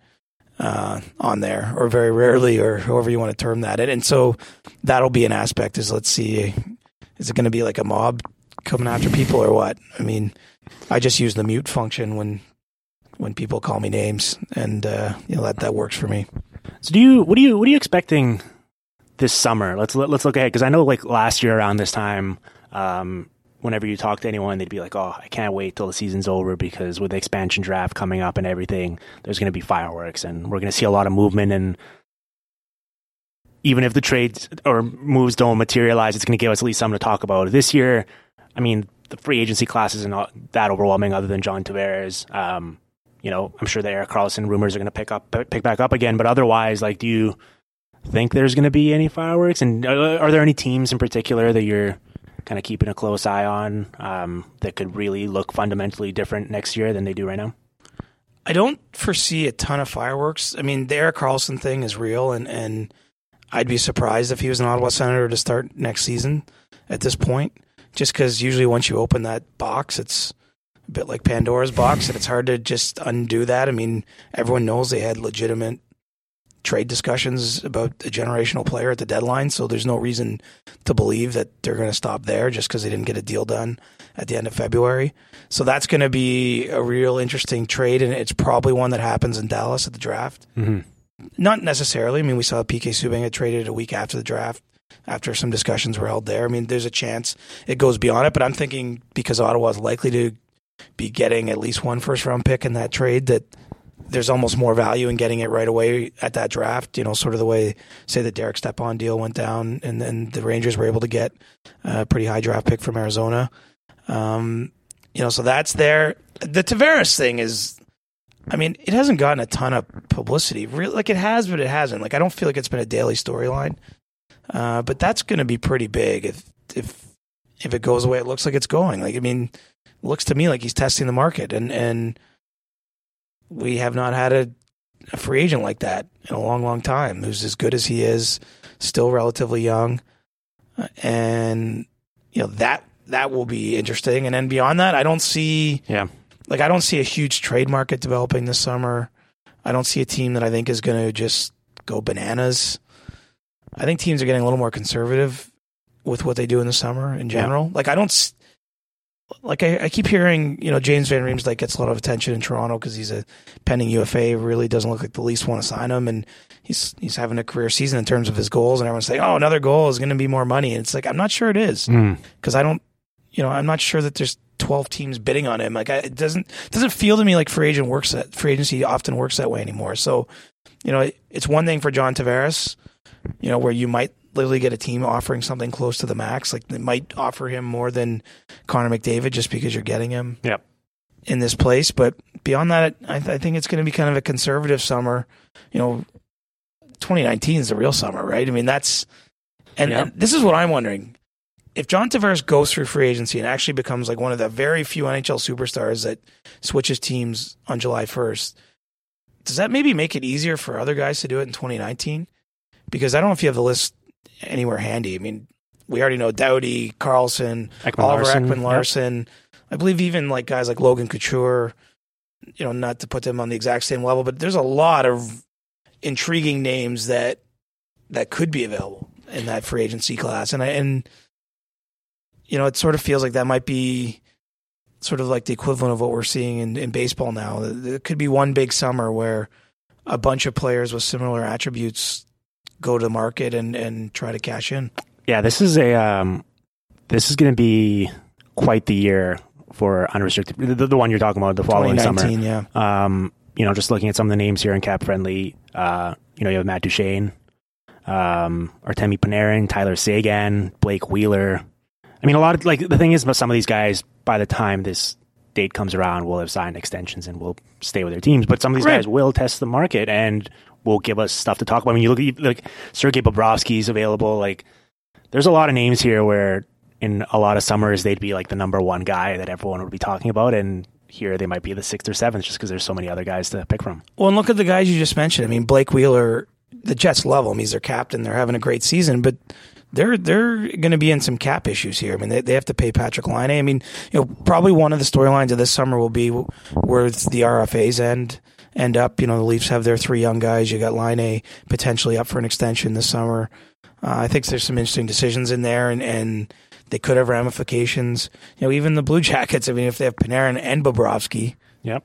uh, on there, or very rarely, or however you want to term that. And, and so that'll be an aspect. Is let's see, is it going to be like a mob coming after people or what? I mean, I just use the mute function when when people call me names, and uh, you know that that works for me. So do you what do you what are you expecting this summer? Let's let, let's look ahead because I know like last year around this time, um, whenever you talk to anyone, they'd be like, "Oh, I can't wait till the season's over because with the expansion draft coming up and everything, there's going to be fireworks and we're going to see a lot of movement and." Even if the trades or moves don't materialize, it's going to give us at least something to talk about. This year, I mean, the free agency class isn't that overwhelming, other than John Tavares. Um, you know, I'm sure the Erik Karlsson rumors are going to pick up, pick back up again. But otherwise, like, do you think there's going to be any fireworks? And uh, are there any teams in particular that you're kind of keeping a close eye on um, that could really look fundamentally different next year than they do right now? I don't foresee a ton of fireworks. I mean, the Erik Karlsson thing is real, and, and I'd be surprised if he was an Ottawa Senator to start next season at this point, just because usually once you open that box, it's a bit like Pandora's box, and it's hard to just undo that. I mean, everyone knows they had legitimate trade discussions about a generational player at the deadline. So there's no reason to believe that they're going to stop there just because they didn't get a deal done at the end of February. So that's going to be a real interesting trade, and it's probably one that happens in Dallas at the draft. Mm-hmm. Not necessarily. I mean, we saw PK Subban get traded a week after the draft. After some discussions were held there, I mean, there's a chance it goes beyond it. But I'm thinking because Ottawa is likely to be getting at least one first round pick in that trade, that there's almost more value in getting it right away at that draft. You know, sort of the way, say, the Derek Stepan deal went down, and then the Rangers were able to get a pretty high draft pick from Arizona. Um, you know, so that's there. The Tavares thing is, I mean, it hasn't gotten a ton of publicity. Really, like it has, but it hasn't. Like I don't feel like it's been a daily storyline. Uh, but that's going to be pretty big if if if it goes the way it looks like it's going. Like I mean, looks to me like he's testing the market, and and we have not had a, a free agent like that in a long, long time. Who's as good as he is, still relatively young, uh, and you know that that will be interesting. And then beyond that, I don't see Yeah. like I don't see a huge trade market developing this summer. I don't see a team that I think is going to just go bananas. I think teams are getting a little more conservative with what they do in the summer in general. Like I don't like I, I keep hearing you know James Van Riemsdyk gets a lot of attention in Toronto because he's a pending UFA. Really doesn't look like the Leafs want to sign him, and he's he's having a career season in terms of his goals. And everyone's saying, oh, another goal is going to be more money. And it's like I'm not sure it is Mm. because I don't, you know, I'm not sure that there's 12 teams bidding on him. Like I, it doesn't it doesn't feel to me like free agent works that free agency often works that way anymore. So, you know, it, it's one thing for John Tavares, you know, where you might literally get a team offering something close to the max. Like they might offer him more than Connor McDavid just because you're getting him Yep. in this place. But beyond that, I, I think it's going to be kind of a conservative summer. You know, 2019 is the real summer, right? I mean, that's and, Yeah. and this is what I'm wondering. If John Tavares goes through free agency and actually becomes like one of the very few NHL superstars that switches teams on July 1st, does that maybe make it easier for other guys to do it in 2019? Because I don't know if you have the list anywhere handy. I mean, we already know Doughty, Karlsson, Ekman Oliver Larsson, Ekman yep. I believe even like guys like Logan Couture, you know, not to put them on the exact same level, but there's a lot of intriguing names that that could be available in that free agency class. And I and you know, it sort of feels like that might be sort of like the equivalent of what we're seeing in, in baseball now. It could be one big summer where a bunch of players with similar attributes go to the market and, and try to cash in. Yeah, this is a um, this is going to be quite the year for unrestricted. The, the one you're talking about, the following summer. yeah. Um, you know, just looking at some of the names here in Cap Friendly, uh, you know, you have Matt Duchene, um, Artemi Panarin, Tyler Seguin, Blake Wheeler. I mean, a lot of like the thing is about some of these guys. By the time this date comes around, will have signed extensions and will stay with their teams. But some of these Right. guys will test the market and will give us stuff to talk about. I mean, you look at like Sergei Bobrovsky's available. Like, there's a lot of names here where in a lot of summers they'd be like the number one guy that everyone would be talking about, and here they might be the sixth or seventh just because there's so many other guys to pick from. Well, and look at the guys you just mentioned. I mean, Blake Wheeler, the Jets love him. He's their captain. They're having a great season, but they're they're going to be in some cap issues here. I mean, they they have to pay Patrik Laine. I mean, you know, probably one of the storylines of this summer will be where the RFAs end end up. You know, the Leafs have their three young guys. You got Laine potentially up for an extension this summer. Uh, I think there's some interesting decisions in there, and and they could have ramifications. You know, even the Blue Jackets. I mean, if they have Panarin and Bobrovsky Yep.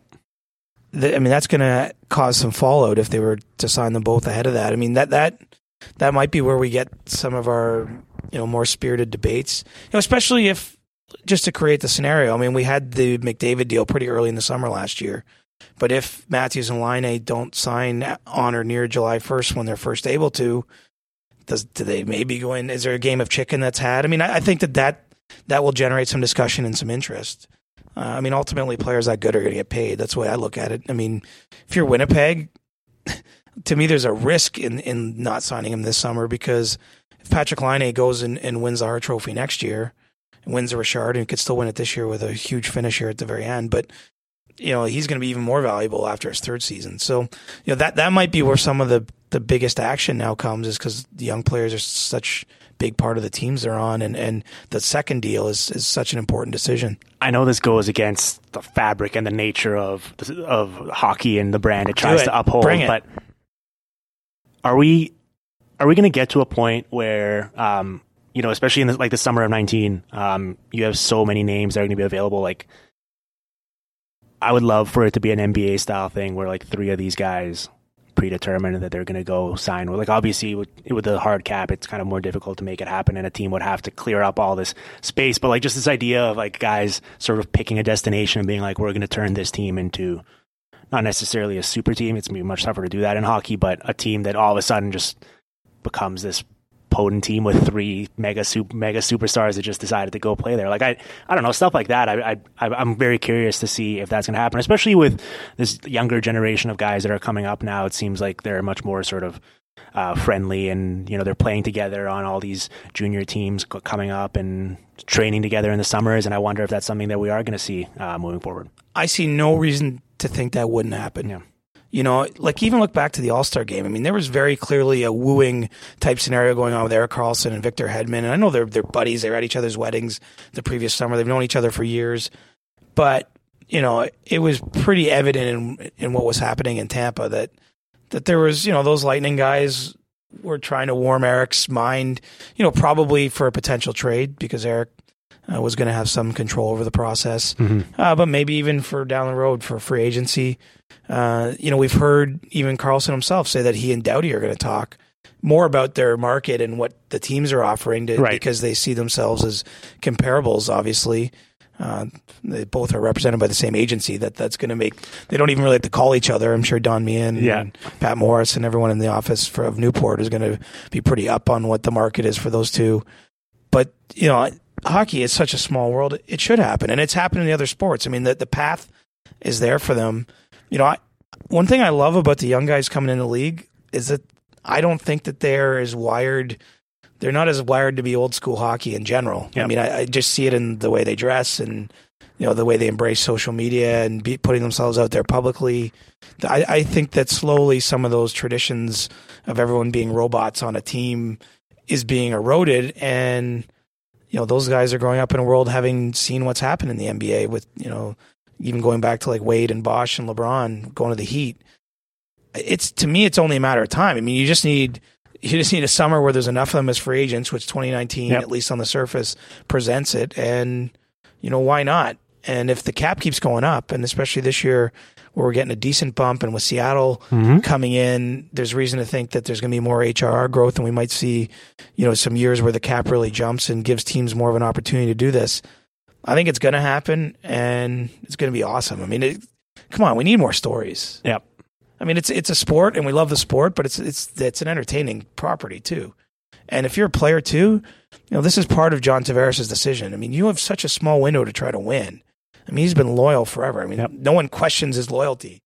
th- I mean, that's going to cause some fallout if they were to sign them both ahead of that. I mean, that that that might be where we get some of our you know more spirited debates. You know, especially if just to create the scenario. I mean, we had the McDavid deal pretty early in the summer last year, but if Matthews and Laine don't sign on or near July first when they're first able to, does do they maybe go in? Is there a game of chicken that's had? I mean, I, I think that that that will generate some discussion and some interest. Uh, I mean, ultimately, players that good are going to get paid. That's the way I look at it. I mean, if you're Winnipeg, to me, there's a risk in, in not signing him this summer because if Patrik Laine goes and, and wins the Trophy next year, wins the Richard, and could still win it this year with a huge finish here at the very end, but you know he's going to be even more valuable after his third season. So you know that that might be where some of the the biggest action now comes is because the young players are such big part of the teams they're on, and and the second deal is is such an important decision. I know this goes against the fabric and the nature of of hockey and the brand it tries it. to uphold, but are we are we going to get to a point where um, you know, especially in the, like the summer of 19, um, you have so many names that are going to be available. Like, I would love for it to be an NBA style thing where like three of these guys predetermined that they're going to go sign. with. Like, obviously, with, with the hard cap, it's kind of more difficult to make it happen, and a team would have to clear up all this space. But like, just this idea of like guys sort of picking a destination and being like, we're going to turn this team into not necessarily a super team. It's much tougher to do that in hockey, but a team that all of a sudden just becomes this potent team with three mega super, mega superstars that just decided to go play there. Like I, I don't know stuff like that. I, I, I'm very curious to see if that's going to happen, especially with this younger generation of guys that are coming up now. It seems like they're much more sort of uh, friendly, and you know they're playing together on all these junior teams coming up and training together in the summers. And I wonder if that's something that we are going to see uh, moving forward. I see no reason to think that wouldn't happen. Yeah. You know, like even look back to the All Star game. I mean, there was very clearly a wooing type scenario going on with Erik Karlsson and Victor Hedman. And I know they're they're buddies. They were at each other's weddings the previous summer. They've known each other for years. But you know, it was pretty evident in in what was happening in Tampa that that there was you know those Lightning guys were trying to warm Erik's mind. You know, probably for a potential trade because Eric uh, was going to have some control over the process, mm-hmm. uh, but maybe even for down the road for free agency. Uh, you know, we've heard even Karlsson himself say that he and Doughty are going to talk more about their market and what the teams are offering to, right. because they see themselves as comparables, obviously. Uh, they both are represented by the same agency. That that's going to make they don't even really have to call each other. I'm sure Don Meehan, yeah. and Pat Morris, and everyone in the office for, of Newport is going to be pretty up on what the market is for those two. But you know, hockey is such a small world. It should happen, and it's happened in the other sports. I mean, the the path is there for them you know, I, one thing I love about the young guys coming in the league is that I don't think that they're as wired. They're not as wired to be old school hockey in general. Yep. I mean, I, I, just see it in the way they dress and you know the way they embrace social media and be, putting themselves out there publicly. I, I think that slowly some of those traditions of everyone being robots on a team is being eroded and you know those guys are growing up in a world having seen what's happened in the NBA with you know even going back to like Wade and Bosh and LeBron going to the Heat. It's to me, it's only a matter of time. I mean, you just need you just need a summer where there's enough of them as free agents, which 2019, yep. at least on the surface, presents it. And you know why not? And if the cap keeps going up, and especially this year where we're getting a decent bump, and with Seattle mm-hmm. coming in, there's reason to think that there's going to be more HRR growth, and we might see, you know, some years where the cap really jumps and gives teams more of an opportunity to do this. I think it's going to happen, and it's going to be awesome. I mean, it, come on, we need more stories. Yep. I mean, it's it's a sport, and we love the sport, but it's it's it's an entertaining property too. And if you're a player too, you know this is part of John Tavares' decision. I mean, you have such a small window to try to win. I mean, he's been loyal forever. I mean, yep. no one questions his loyalty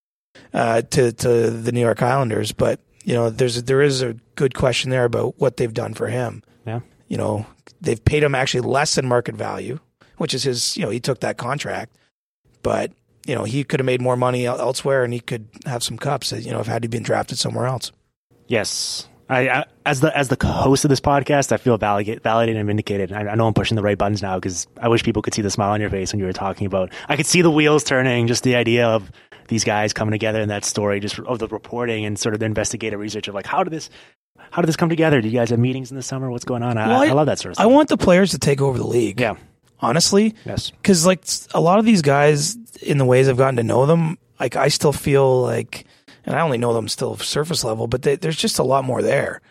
uh, to to the New York Islanders, but you know, there's there is a good question there about what they've done for him. Yeah. You know, they've paid him actually less than market value, which is his, you know, he took that contract, but you know, he could have made more money elsewhere and he could have some cups, uh, you know, if had he been drafted somewhere else. Yes. I, I, as the as the host of this podcast, I feel validated, validated and vindicated. I, I know I'm pushing the right buttons now because I wish people could see the smile on your face when you were talking about. I could see the wheels turning. Just the idea of these guys coming together in that story, just of the reporting and sort of the investigative research of like how did this how did this come together? Do you guys have meetings in the summer? What's going on? I, well, I, I love that sort of stuff. I want the players to take over the league. Yeah honestly. Yes. Because like a lot of these guys, in the ways I've gotten to know them, like I still feel like, and I only know them still surface level, but they, there's just a lot more there.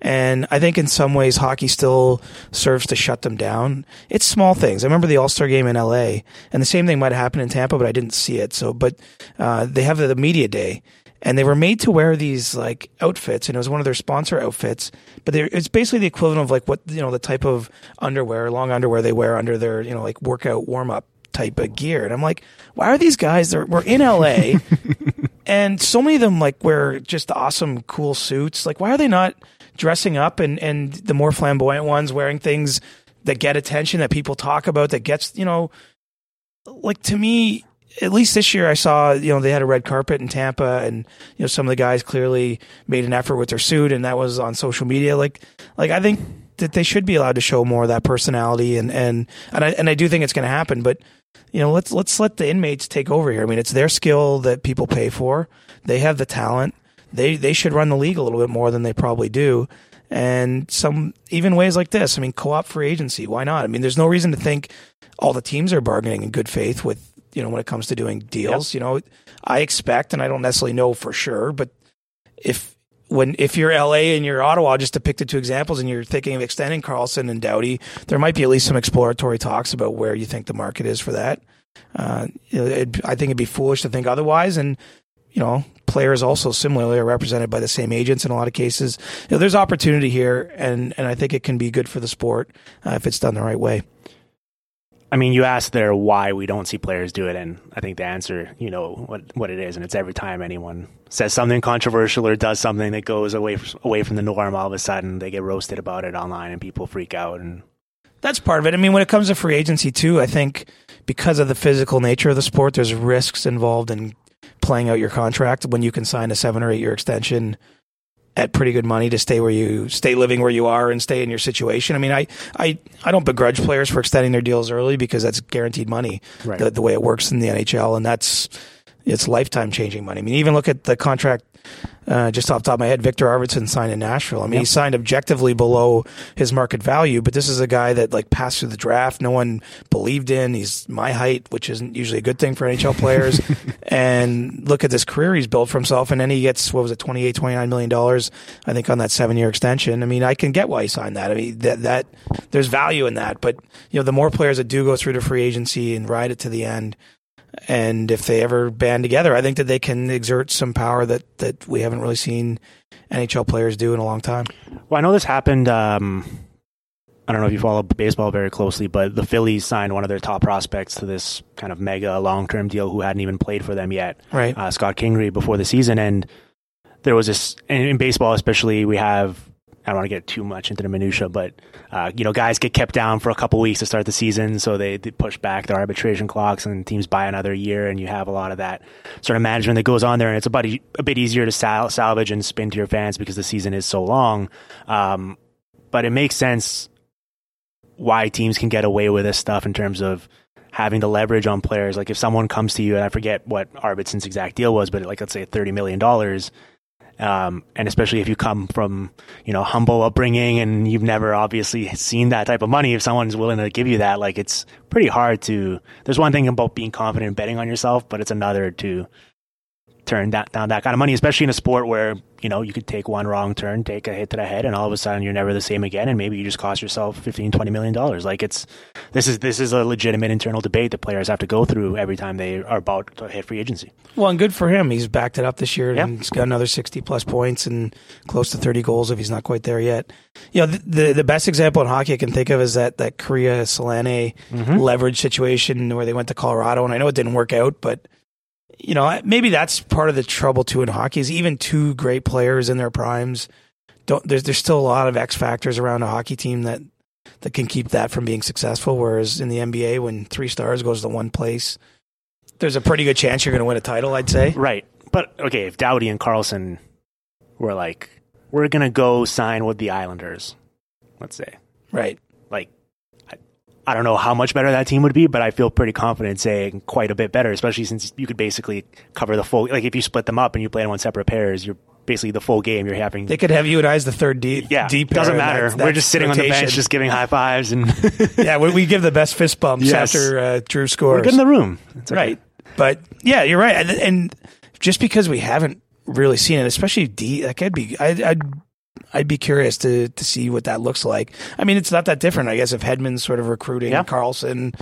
And I think in some ways hockey still serves to shut them down. It's small things. I remember the All Star game in LA, and the same thing might happen in Tampa, but I didn't see it. So, but uh, they have the media day, and they were made to wear these like outfits and it was one of their sponsor outfits but it's basically the equivalent of like what you know the type of underwear long underwear they wear under their you know like workout warm up type of gear. And i'm like why are these guys they're, we're in la and so many of them like wear just awesome cool suits. Like why are they not dressing up and and the more flamboyant ones wearing things that get attention that people talk about that gets you know like to me at least this year I saw, you know, they had a red carpet in Tampa and, you know, some of the guys clearly made an effort with their suit and that was on social media. Like, like I think that they should be allowed to show more of that personality and, and, and I, and I do think it's going to happen, but, you know, let's, let's let the inmates take over here. I mean, it's their skill that people pay for. They have the talent. they they should run the league a little bit more than they probably do. And some even ways like this. I mean, co-op free agency. Why not? I mean, there's no reason to think all the teams are bargaining in good faith with you know when it comes to doing deals. Yep. You know, I expect, and I don't necessarily know for sure, but if when if you're LA and you're Ottawa, just to pick the two examples, and you're thinking of extending Karlsson and Doughty, there might be at least some exploratory talks about where you think the market is for that. Uh, it, I think it'd be foolish to think otherwise, and you know, players also similarly are represented by the same agents in a lot of cases. You know, there's opportunity here, and and I think it can be good for the sport uh, if it's done the right way. I mean, you asked there why we don't see players do it, and I think the answer, you know, what what it is, and it's every time anyone says something controversial or does something that goes away away from the norm, all of a sudden they get roasted about it online, and people freak out. And that's part of it. I mean, when it comes to free agency too, I think because of the physical nature of the sport, there's risks involved in playing out your contract when you can sign a seven or eight year extension at pretty good money to stay where you stay living where you are and stay in your situation. I mean, I I, I don't begrudge players for extending their deals early because that's guaranteed money right. the, the way it works in the NHL, and that's it's lifetime changing money. I mean, even look at the contract uh, just off the top of my head, Viktor Arvidsson signed in Nashville. I mean, yep. he signed objectively below his market value, but this is a guy that like passed through the draft. No one believed in. He's my height, which isn't usually a good thing for NHL players. and look at this career he's built for himself. And then he gets, what was it, 28, 29 million dollars, I think, on that seven year extension. I mean, I can get why he signed that. I mean, that, that, there's value in that. But, you know, the more players that do go through the free agency and ride it to the end, and if they ever band together, I think that they can exert some power that, that we haven't really seen NHL players do in a long time. Well, I know this happened. Um, I don't know if you follow baseball very closely, but the Phillies signed one of their top prospects to this kind of mega long term deal who hadn't even played for them yet, right? Uh, Scott Kingery before the season, and there was this in baseball, especially. We have I don't want to get too much into the minutia, but uh, you know, guys get kept down for a couple weeks to start the season, so they, they, push back their arbitration clocks, and teams buy another year, and you have a lot of that sort of management that goes on there, and it's about a, a bit easier to sal- salvage and spin to your fans because the season is so long. Um, but it makes sense why teams can get away with this stuff in terms of having the leverage on players. Like if someone comes to you, and I forget what Arvidsson's exact deal was, but like let's say thirty million dollars um, and especially if you come from, you know, humble upbringing and you've never obviously seen that type of money, if someone's willing to give you that, like it's pretty hard to, there's one thing about being confident and betting on yourself, but it's another to turn that, down that kind of money, especially in a sport where, you know, you could take one wrong turn, take a hit to the head, and all of a sudden you're never the same again. And maybe you just cost yourself 15, 20 million dollars. Like it's, this is, this is a legitimate internal debate that players have to go through every time they are about to hit free agency. Well, and good for him. He's backed it up this year and he's got another 60 plus points and close to 30 goals if he's not quite there yet. You know, the, the, the best example in hockey I can think of is that, that Kariya Selanne mm-hmm. leverage situation where they went to Colorado. And I know it didn't work out, but you know, maybe that's part of the trouble too in hockey is even two great players in their primes don't there's there's still a lot of X factors around a hockey team that that can keep that from being successful. Whereas in the NBA, when three stars goes to one place, there's a pretty good chance you're going to win a title. I'd say. Right, but okay, if Doughty and Karlsson were like, we're going to go sign with the Islanders, let's say, right, I don't know how much better that team would be, but I feel pretty confident saying quite a bit better, especially since you could basically cover the full. Like if you split them up and you play them on separate pairs, you're basically the full game. You're having. They could have you and I as the third D. Yeah, deep. Doesn't matter. We're just sitting rotation. on the bench, just giving high fives and. yeah, we, we, give the best fist bumps yes. after uh, Drew scores. We're good in the room, okay. right? But yeah, you're right, and, and, just because we haven't really seen it, especially D, like I'd be, I'd, I'd I'd be curious to to see what that looks like. I mean, it's not that different, I guess, if Hedman's sort of recruiting yeah. Karlsson.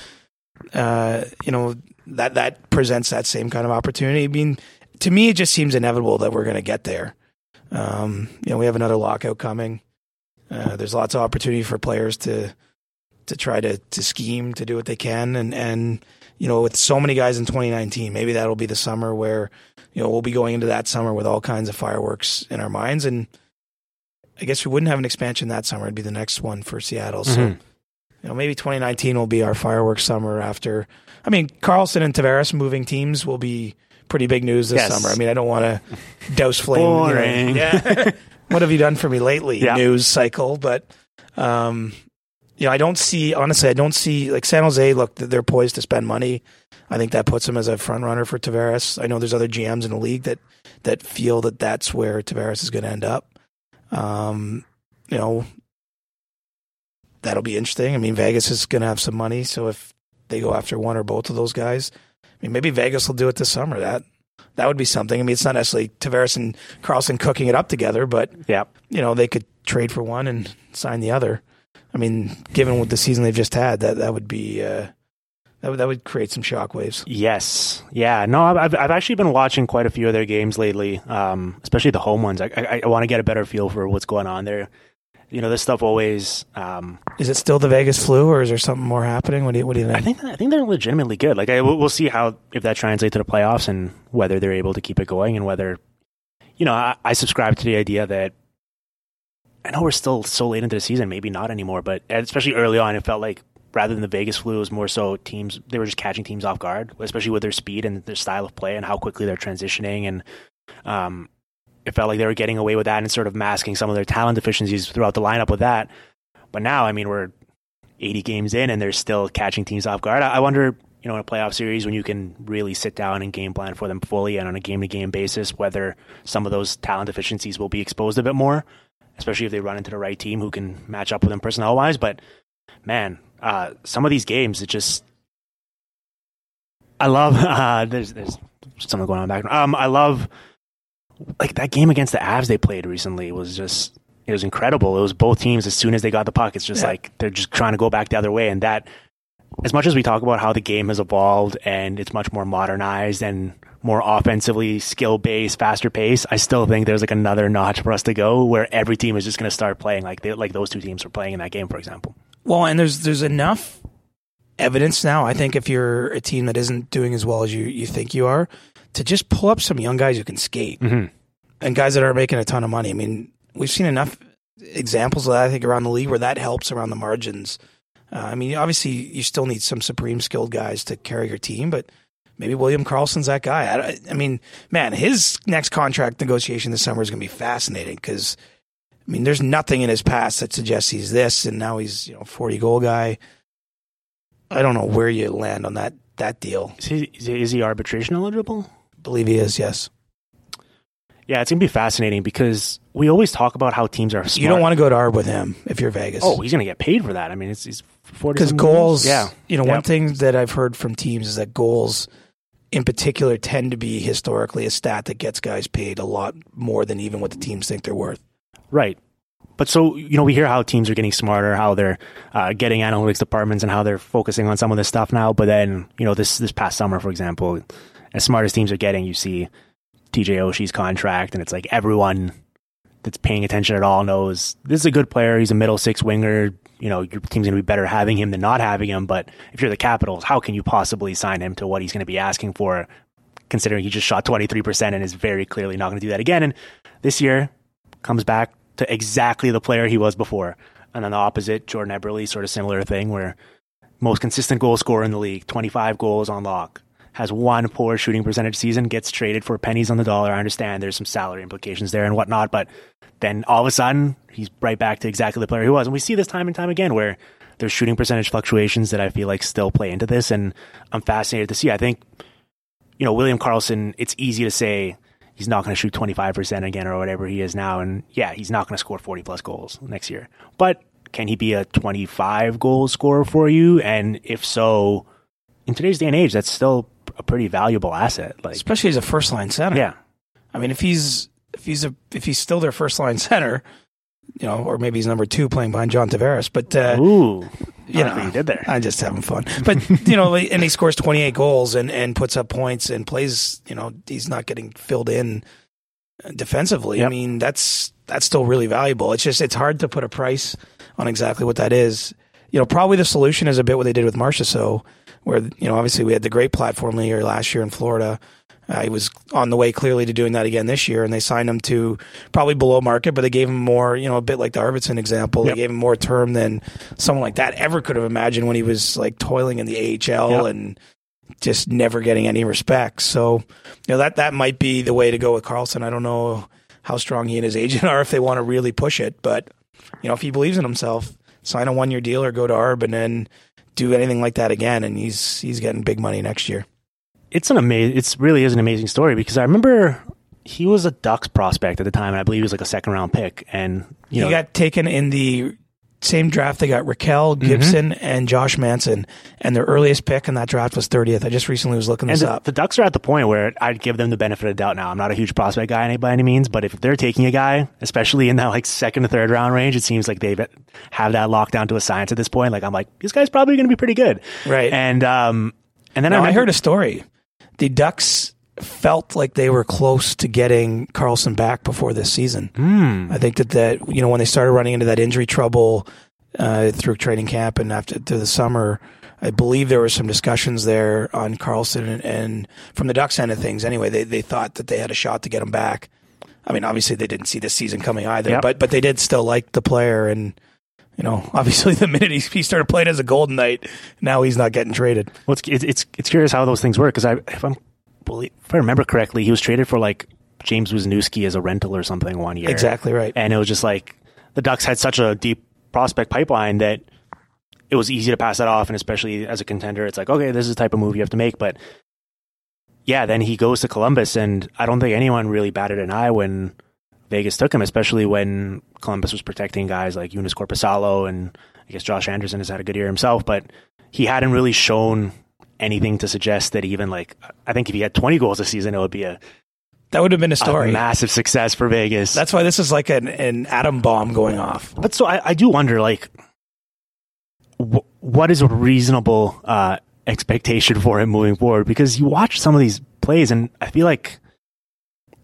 Uh, you know that that presents that same kind of opportunity. I mean, to me, it just seems inevitable that we're going to get there. Um, you know, we have another lockout coming. Uh, there's lots of opportunity for players to to try to to scheme to do what they can, and and you know, with so many guys in 2019, maybe that'll be the summer where you know we'll be going into that summer with all kinds of fireworks in our minds and I guess we wouldn't have an expansion that summer. It'd be the next one for Seattle. So, mm-hmm. you know, maybe 2019 will be our fireworks summer after. I mean, Karlsson and Tavares moving teams will be pretty big news this yes. summer. I mean, I don't want to douse flame. Boring. You know, yeah. what have you done for me lately? Yeah. News cycle, but um, you know, I don't see honestly. I don't see like San Jose. Look, they're poised to spend money. I think that puts them as a front runner for Tavares. I know there's other GMs in the league that that feel that that's where Tavares is going to end up. Um, you know, that'll be interesting. I mean, Vegas is going to have some money, so if they go after one or both of those guys, I mean, maybe Vegas will do it this summer. That that would be something. I mean, it's not necessarily Tavares and Karlsson cooking it up together, but Yeah. you know, they could trade for one and sign the other. I mean, given what the season they've just had, that that would be uh, that would that would create some shockwaves. Yes. Yeah. No, I've, I've actually been watching quite a few of their games lately, um, especially the home ones. I, I, I want to get a better feel for what's going on there. You know, this stuff always. Um, Is it still the Vegas flu, or is there something more happening? What do you What do you think? I think I think they're legitimately good. Like I, we'll we'll see how if that translates to the playoffs and whether they're able to keep it going and whether, you know, I, I subscribe to the idea that. I know we're still so late into the season, maybe not anymore, but especially early on, it felt like rather than the Vegas flu, it was more so teams they were just catching teams off guard, especially with their speed and their style of play and how quickly they're transitioning. And um, it felt like they were getting away with that and sort of masking some of their talent deficiencies throughout the lineup with that. But now, I mean, we're 80 games in and they're still catching teams off guard. I I wonder, you know, in a playoff series when you can really sit down and game plan for them fully and on a game to game basis, whether some of those talent deficiencies will be exposed a bit more, especially if they run into the right team who can match up with them personnel wise. But man, uh, some of these games, it just, I love, uh, there's, there's something going on back. Um, I love, like that game against the Avs they played recently was just, it was incredible. It was both teams as soon as they got the puck, it's just Yeah. like they're just trying to go back the other way. And that, as much as we talk about how the game has evolved and it's much more modernized and more offensively skill based, faster pace, I still think there's like another notch for us to go where every team is just going to start playing like they, like those two teams were playing in that game, for example. Well, and there's there's enough evidence now. I think if you're a team that isn't doing as well as you you think you are, to just pull up some young guys who can skate Mhm. and guys that are making a ton of money. I mean, we've seen enough examples of that. I think around the league where that helps around the margins. Uh, I mean, obviously you still need some supreme skilled guys to carry your team, but maybe William Karlsson's that guy. I, I mean, man, his next contract negotiation this summer is going to be fascinating because. I mean, there's nothing in his past that suggests he's this, and now he's you know 40 goal guy. I don't know where you land on that that deal. Is he, is he- arbitration eligible? believe he is. Yes, Yeah, it's going to be fascinating because we always talk about how teams are smart. you don't want to go to Arb with him if you're Vegas. Oh, he's going to get paid for that. I mean, it's, it's 40 because goals. Yeah. you know, Yep. one thing that I've heard from teams is that goals, in particular, tend to be historically a stat that gets guys paid a lot more than even what the teams think they're worth. Right. But so, you know, we hear how teams are getting smarter, how they're uh, getting analytics departments and how they're focusing on some of this stuff now. But then, you know, this, this past summer, for example, as smart as teams are getting, you see TJ Oshie's contract, and it's like everyone that's paying attention at all knows this is a good player. He's a middle six winger. You know, your team's going to be better having him than not having him. But if you're the Capitals, how can you possibly sign him to what he's going to be asking for, considering he just shot 23% and is very clearly not going to do that again? And this year comes back to exactly the player he was before. And then the opposite, Jordan Eberle, sort of similar thing, where most consistent goal scorer in the league, 25 goals on lock, has one poor shooting percentage season, gets traded for pennies on the dollar. I understand there's some salary implications there and whatnot, but then all of a sudden he's right back to exactly the player he was. And we see this time and time again where there's shooting percentage fluctuations that I feel like still play into this. And I'm fascinated to see. I think, you know, William Karlsson, it's easy to say he's not going to shoot 25% again or whatever he is now. And yeah, he's not going to score 40 plus goals next year. But can he be a 25 goal scorer for you? And if so, in today's day and age, that's still a pretty valuable asset. Like, especially as a first line center. yeah, I mean, if he's if he's a if he's still their first line center, you know, or maybe he's number two playing behind John Tavares. But uh, ooh, you I know, you did there. I'm just having fun. But you know, and he scores 28 goals and and puts up points and plays. You know, he's not getting filled in defensively. I mean, that's that's still really valuable. It's just it's hard to put a price on exactly what that is. You know, probably the solution is a bit what they did with Marchessault, where you know, obviously we had the great platform year last year in Florida. Uh, he was on the way clearly to doing that again this year, and they signed him to probably below market, but they gave him more, you know, a bit like the Arvidsson example. Yep. They gave him more term than someone like that ever could have imagined when he was like toiling in the AHL Yep. and just never getting any respect. So, you know, that that might be the way to go with Karlsson. I don't know how strong he and his agent are if they want to really push it, but you know, if he believes in himself, sign a one year deal or go to Arb and then do anything like that again, and he's he's getting big money next year. It's an amazing. It's really is an amazing story because I remember he was a Ducks prospect at the time, and I believe he was like a second round pick, and you he know, got taken in the same draft. They got Rakell Mm-hmm. Gibson and Josh Manson, and their earliest pick in that draft was 30th. I just recently was looking this the, up. the Ducks are at the point where I'd give them the benefit of the doubt. Now I'm not a huge prospect guy by any means, but if they're taking a guy, especially in that like second to third round range, it seems like they have that locked down to a science at this point. Like I'm like, this guy's probably going to be pretty good, Right. And um, and then Now, I remember- heard a story. The Ducks felt like they were close to getting Karlsson back before this season. Hmm. I think that that you know when they started running into that injury trouble uh, through training camp and after through the summer, I believe there were some discussions there on Karlsson and, and from the Ducks end of things. Anyway, they they thought that they had a shot to get him back. I mean, obviously they didn't see this season coming either, Yep. but but they did still like the player and. You know, obviously, the minute he, he started playing as a Golden Knight, now he's not getting traded. Well, it's it's it's, it's curious how those things work because I if I'm if I remember correctly, he was traded for like James Wisniewski as a rental or something one year. Exactly right. and it was just like the Ducks had such a deep prospect pipeline that it was easy to pass that off, and especially as a contender, it's like okay, this is the type of move you have to make. But yeah, then he goes to Columbus, and I don't think anyone really batted an eye when Vegas took him, especially when Columbus was protecting guys like Joonas Korpisalo and I guess Josh Anderson has had a good year himself, but he hadn't really shown anything to suggest that even like I think if he had 20 goals a season, it would be a, That would have been a a story. massive success for Vegas. That's why this is like an, an atom bomb going off. but so I, I do wonder like wh- what is a reasonable uh, expectation for him moving forward because you watch some of these plays and I feel like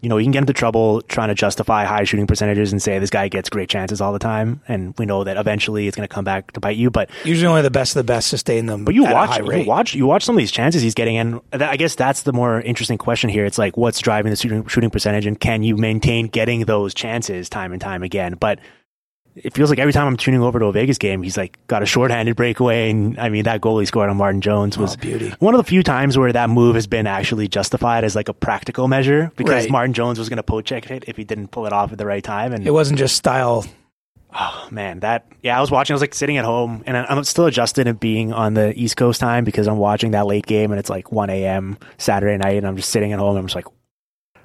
you know you can get into trouble trying to justify high shooting percentages and say this guy gets great chances all the time and we know that eventually it's going to come back to bite you but Usually, only the best of the best sustain them. But you watch, you watch, you watch some of these chances he's getting, and I guess that's the more interesting question here. It's like what's driving the shooting, shooting percentage, and can you maintain getting those chances time and time again? But it feels like every time I'm tuning over to a Vegas game, he's like got a shorthanded breakaway, and I mean that goal he scored on Martin Jones was Oh, beauty. one of the few times where that move has been actually justified as like a practical measure because Right. Martin Jones was going to poke check it if he didn't pull it off at the right time, and It wasn't just style. Oh man, that yeah, I was watching. I was like sitting at home, and I'm still adjusted to being on the East Coast time because I'm watching that late game, and it's like 1 a.m. Saturday night, and I'm just sitting at home. And I'm just like,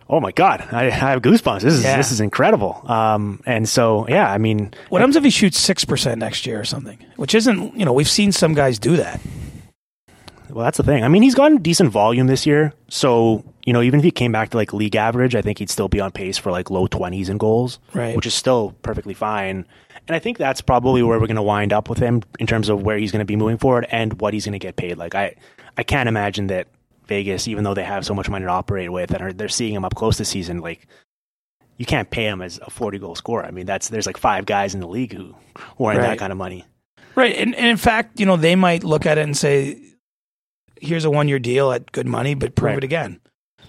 oh my god, I, I have goosebumps. This is Yeah. this is incredible. Um, and so yeah, I mean, What happens if he shoots six percent next year or something? Which isn't, you know, we've seen some guys do that. well, that's the thing. I mean, he's gotten decent volume this year, so you know, even if he came back to like league average, I think he'd still be on pace for like low 20s in goals, Right. Which is still perfectly fine. And I think that's probably where we're going to wind up with him in terms of where he's going to be moving forward and what he's going to get paid. Like I, I can't imagine that Vegas, even though they have so much money to operate with and are, they're seeing him up close this season, like you can't pay him as a 40 goal scorer. I mean, that's there's like five guys in the league who warrant that Right. kind of money. Right. And, and in fact, you know, they might look at it and say, here's a one year deal at good money, but prove Right. it again.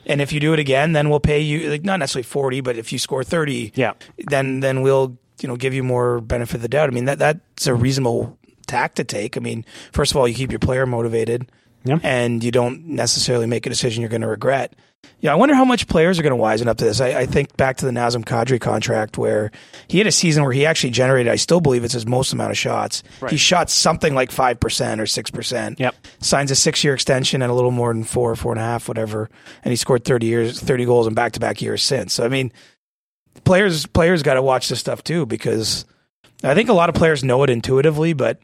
And if you do it again, then we'll pay you like not necessarily 40, but if you score 30, Yeah. then then we'll you know give you more benefit of the doubt. I mean that that's a reasonable tack to take. I mean, first of all, you keep your player motivated, Yeah. and you don't necessarily make a decision you're going to regret. Yeah, I wonder how much players are going to wisen up to this. I, I think back to the Nazem Kadri contract where he had a season where he actually generated, I still believe it's his most amount of shots. He shot something like 5% or 6%. Yep. Signs a six year extension and a little more than four, four and a half, whatever. And he scored 30 years, 30 goals in back to back years since. So, I mean, players, players got to watch this stuff too because I think a lot of players know it intuitively, but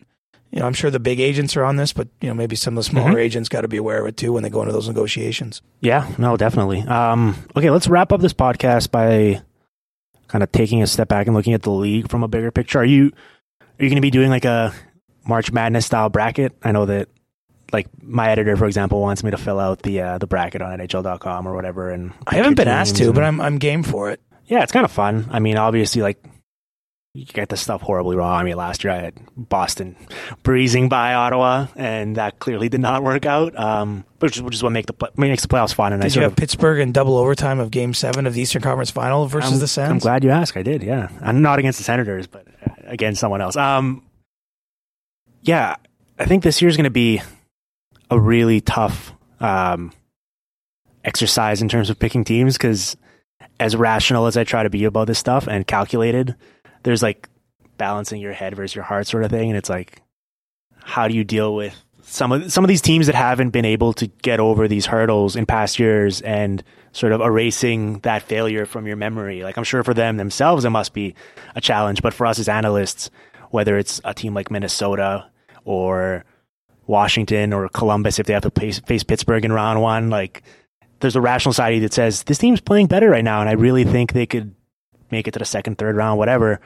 you know, I'm sure the big agents are on this, but you know, maybe some of the smaller agents got to be aware of it too when they go into those negotiations. Yeah, no, definitely. Um, okay, let's wrap up this podcast by kind of taking a step back and looking at the league from a bigger picture. Are you are you going to be doing like a March Madness style bracket? I know that like my editor, for example, wants me to fill out the uh, the bracket on NHL.com or whatever. And I haven't been asked to, and- but I'm I'm game for it. yeah, it's kind of fun. I mean, obviously, like you get this stuff horribly wrong. I mean, last year I had Boston breezing by Ottawa, and that clearly did not work out. Um, which is, which is what make the makes the playoffs fun. And I Did you have of Pittsburgh in double overtime of Game Seven of the Eastern Conference Final versus I'm, the Sens? I'm glad you asked. I did. Yeah, I'm not against the Senators, but against someone else. Um, yeah, I think this year's going to be a really tough um, exercise in terms of picking teams because, as rational as I try to be about this stuff and calculated, there's like balancing your head versus your heart sort of thing, and it's like, how do you deal with some of some of these teams that haven't been able to get over these hurdles in past years and sort of erasing that failure from your memory. Like I'm sure for them themselves it must be a challenge, but for us as analysts, whether it's a team like Minnesota or Washington or Columbus if they have to face, face Pittsburgh in round 1, like there's a rational side that says this team's playing better right now and I really think they could make it to the second, third round, whatever.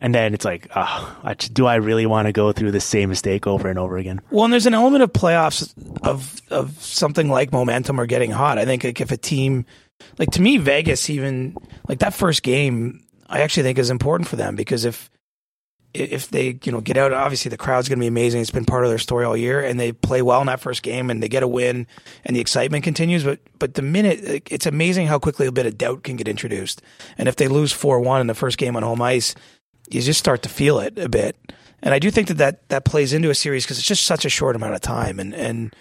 And then it's like, oh, do I really want to go through the same mistake over and over again? Well, and there's an element of playoffs of of something like momentum or getting hot. I think like if a team, like to me, Vegas even like that first game, I actually think is important for them because if if they you know get out, obviously the crowd's going to be amazing. It's been part of their story all year, and they play well in that first game, and they get a win, and the excitement continues. But but the minute it's amazing how quickly a bit of doubt can get introduced, and if they lose four one in the first game on home ice you just start to feel it a bit. And I do think that that, that plays into a series because it's just such a short amount of time. And, and,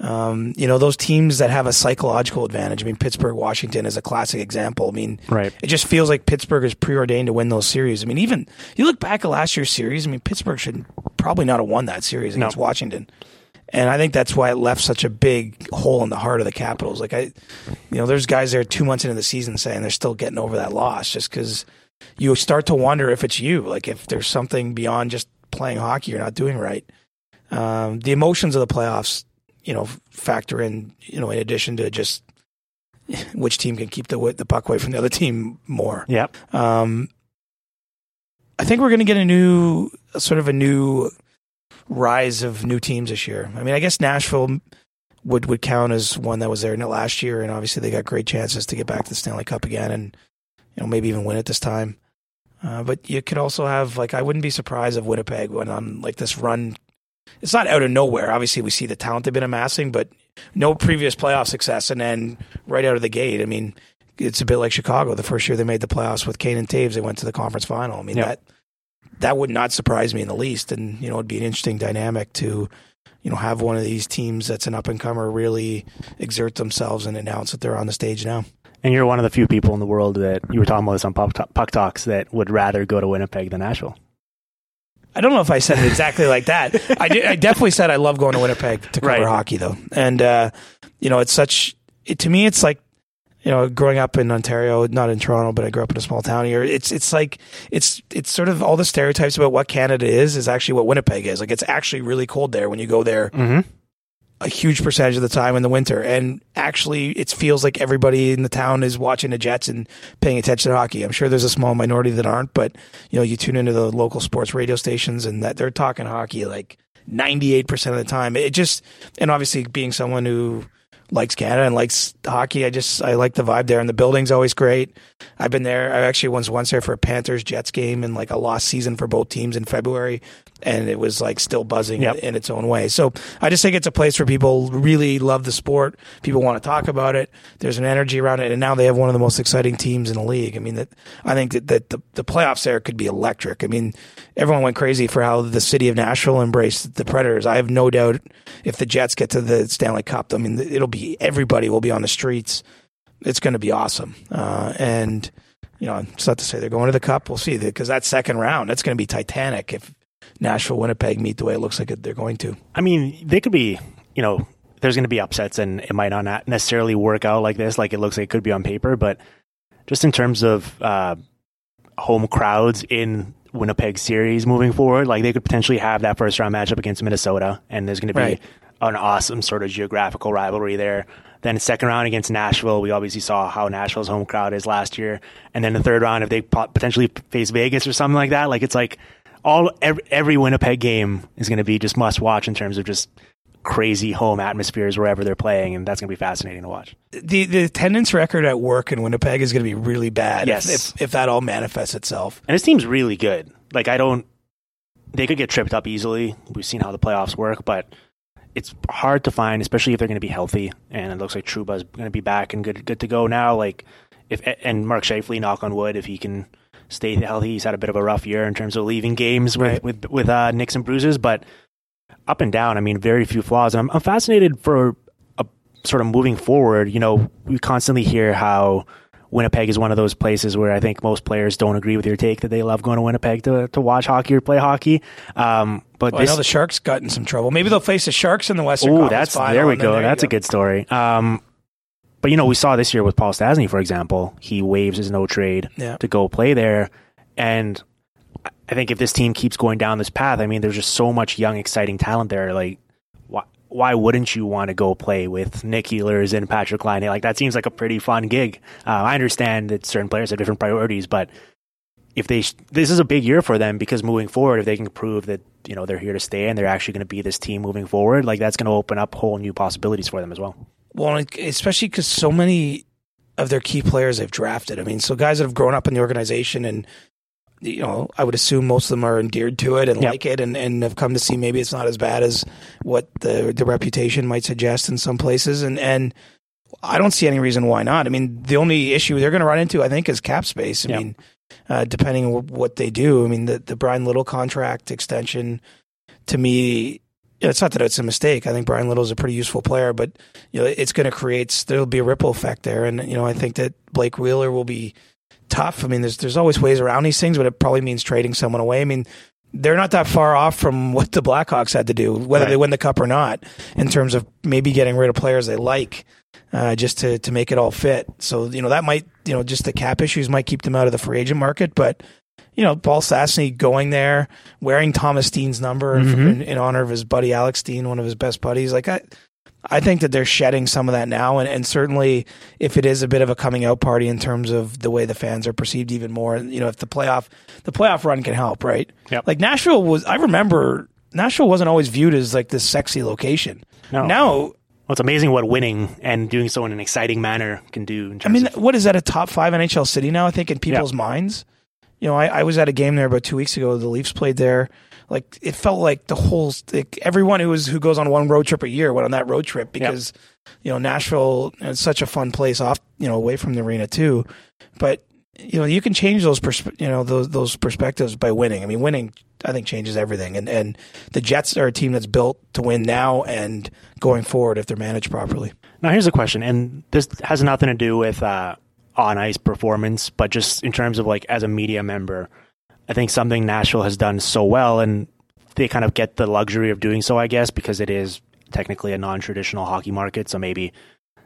um, you know, those teams that have a psychological advantage. I mean, Pittsburgh, Washington is a classic example. I mean, right. it just feels like Pittsburgh is preordained to win those series. I mean, even you look back at last year's series, I mean, Pittsburgh should probably not have won that series against no. Washington. And I think that's why it left such a big hole in the heart of the Capitals. Like I, you know, there's guys there two months into the season saying they're still getting over that loss just because you start to wonder if it's you, like if there's something beyond just playing hockey you're not doing right. Um, the emotions of the playoffs, you know, factor in, you know, in addition to just which team can keep the the puck away from the other team more. Yep. Um, I think we're going to get a new sort of a new rise of new teams this year. I mean, I guess Nashville would would count as one that was there last year, and obviously they got great chances to get back to the Stanley Cup again. And you know, maybe even win it this time. Uh, but you could also have like I wouldn't be surprised if Winnipeg went on like this run. It's not out of nowhere. Obviously, we see the talent they've been amassing, but no previous playoff success, and then right out of the gate, I mean, it's a bit like Chicago. The first year they made the playoffs with Kane and Toews, they went to the conference final. I mean yep. that that would not surprise me in the least, and you know it'd be an interesting dynamic to you know have one of these teams that's an up and comer really exert themselves and announce that they're on the stage now. And you're one of the few people in the world that you were talking about this on Puck, Puck Talks that would rather go to Winnipeg than Nashville. I don't know if I said it exactly like that. I, did, I definitely said I love going to Winnipeg to cover right. hockey, though. And uh, you know, it's such it, to me. It's like you know, growing up in Ontario, not in Toronto, but I grew up in a small town here. It's it's like it's it's sort of all the stereotypes about what Canada is is actually what Winnipeg is. Like it's actually really cold there when you go there. Mm-hmm a huge percentage of the time in the winter. And actually, it feels like everybody in the town is watching the Jets and paying attention to hockey. I'm sure there's a small minority that aren't, but you know, you tune into the local sports radio stations and that they're talking hockey like 98% of the time. It just, and obviously being someone who likes Canada and likes hockey. I just I like the vibe there, and the building's always great. I've been there. I actually was once there for a Panthers Jets game and like a lost season for both teams in February, and it was like still buzzing yep. in its own way. So I just think it's a place where people really love the sport. People want to talk about it. There's an energy around it, and now they have one of the most exciting teams in the league. I mean, that I think that, that the the playoffs there could be electric. I mean, everyone went crazy for how the city of Nashville embraced the Predators. I have no doubt if the Jets get to the Stanley Cup, I mean, it'll be everybody will be on the streets. It's going to be awesome. Uh, and, you know, it's not to say they're going to the Cup. We'll see because that second round, that's going to be titanic if Nashville, Winnipeg meet the way it looks like they're going to. I mean, they could be, you know, there's going to be upsets and it might not necessarily work out like this, like it looks like it could be on paper, but just in terms of uh, home crowds in Winnipeg series moving forward. Like they could potentially have that first round matchup against Minnesota, and there's going to be right. an awesome sort of geographical rivalry there. Then second round against Nashville, we obviously saw how Nashville's home crowd is last year, and then the third round if they potentially face Vegas or something like that, like it's like all every, every Winnipeg game is going to be just must watch in terms of just crazy home atmospheres wherever they're playing, and that's going to be fascinating to watch. The the attendance record at work in Winnipeg is going to be really bad. Yes, if, if that all manifests itself, and it seems really good. Like I don't, they could get tripped up easily. We've seen how the playoffs work, but it's hard to find, especially if they're going to be healthy. And it looks like Trouba's going to be back and good good to go now. Like if and Mark Scheifele, knock on wood, if he can stay healthy, he's had a bit of a rough year in terms of leaving games with right. with with uh, nicks and bruises, but up and down. I mean, very few flaws. And I'm, I'm fascinated for a sort of moving forward. You know, we constantly hear how Winnipeg is one of those places where I think most players don't agree with your take that they love going to Winnipeg to, to watch hockey or play hockey. Um, but Well, this, I know the Sharks got in some trouble. Maybe they'll face the Sharks in the Western Oh, that's there we go. you That's a good story. Um, but you know, we saw this year with Paul Stastny, for example. He waives his no trade Yeah. to go play there, and I think if this team keeps going down this path, I mean, there's just so much young, exciting talent there. Like, why why wouldn't you want to go play with Nik Ehlers and Patrik Laine? Like, that seems like a pretty fun gig. Uh, I understand that certain players have different priorities, but if they sh- this is a big year for them because moving forward, if they can prove that you know they're here to stay and they're actually going to be this team moving forward, like that's going to open up whole new possibilities for them as well. Well, especially because so many of their key players they've drafted. I mean, so guys that have grown up in the organization and you know, I would assume most of them are endeared to it and Yep. like it and, and have come to see maybe it's not as bad as what the the reputation might suggest in some places and and I don't see any reason why not. I mean, the only issue they're going to run into, I think, is cap space. I Yep. mean, uh, depending on what they do. I mean, the the Bryan Little contract extension to me, it's not that it's a mistake. I think Bryan Little is a pretty useful player, but you know, it's going to create there'll be a ripple effect there, and you know, I think that Blake Wheeler will be tough. I mean, there's there's always ways around these things, but it probably means trading someone away. I mean. They're not that far off from what the Blackhawks had to do, whether Right. they win the cup or not, in terms of maybe getting rid of players they like, uh, just to to make it all fit. So you know that might you know just the cap issues might keep them out of the free agent market, but you know Paul Stastny going there wearing Thomas Dean's number Mhm. in, in honor of his buddy Alex Dean, one of his best buddies. Like I, I think that they're shedding some of that now, and, and certainly if it is a bit of a coming out party in terms of the way the fans are perceived even more, you know if the playoff the playoff run can help, right? Yep. Like Nashville was, I remember Nashville wasn't always viewed as like this sexy location. No. Now Well, it's amazing what winning and doing so in an exciting manner can do. In I mean, of, what is that a top five NHL city now? I think in people's minds. You know, I, I was at a game there about two weeks ago. The Leafs played there. Like it felt like the whole like everyone who was who goes on one road trip a year went on that road trip because you know Nashville is such a fun place off you know away from the arena too. But you know you can change those persp- you know those those perspectives by winning. I mean, winning I think changes everything. And and the Jets are a team that's built to win now and going forward if they're managed properly. now, here's a question, and this has nothing to do with uh, on ice performance, but just in terms of like as a media member, I think something Nashville has done so well, and they kind of get the luxury of doing so, I guess, because it is technically a non-traditional hockey market. So maybe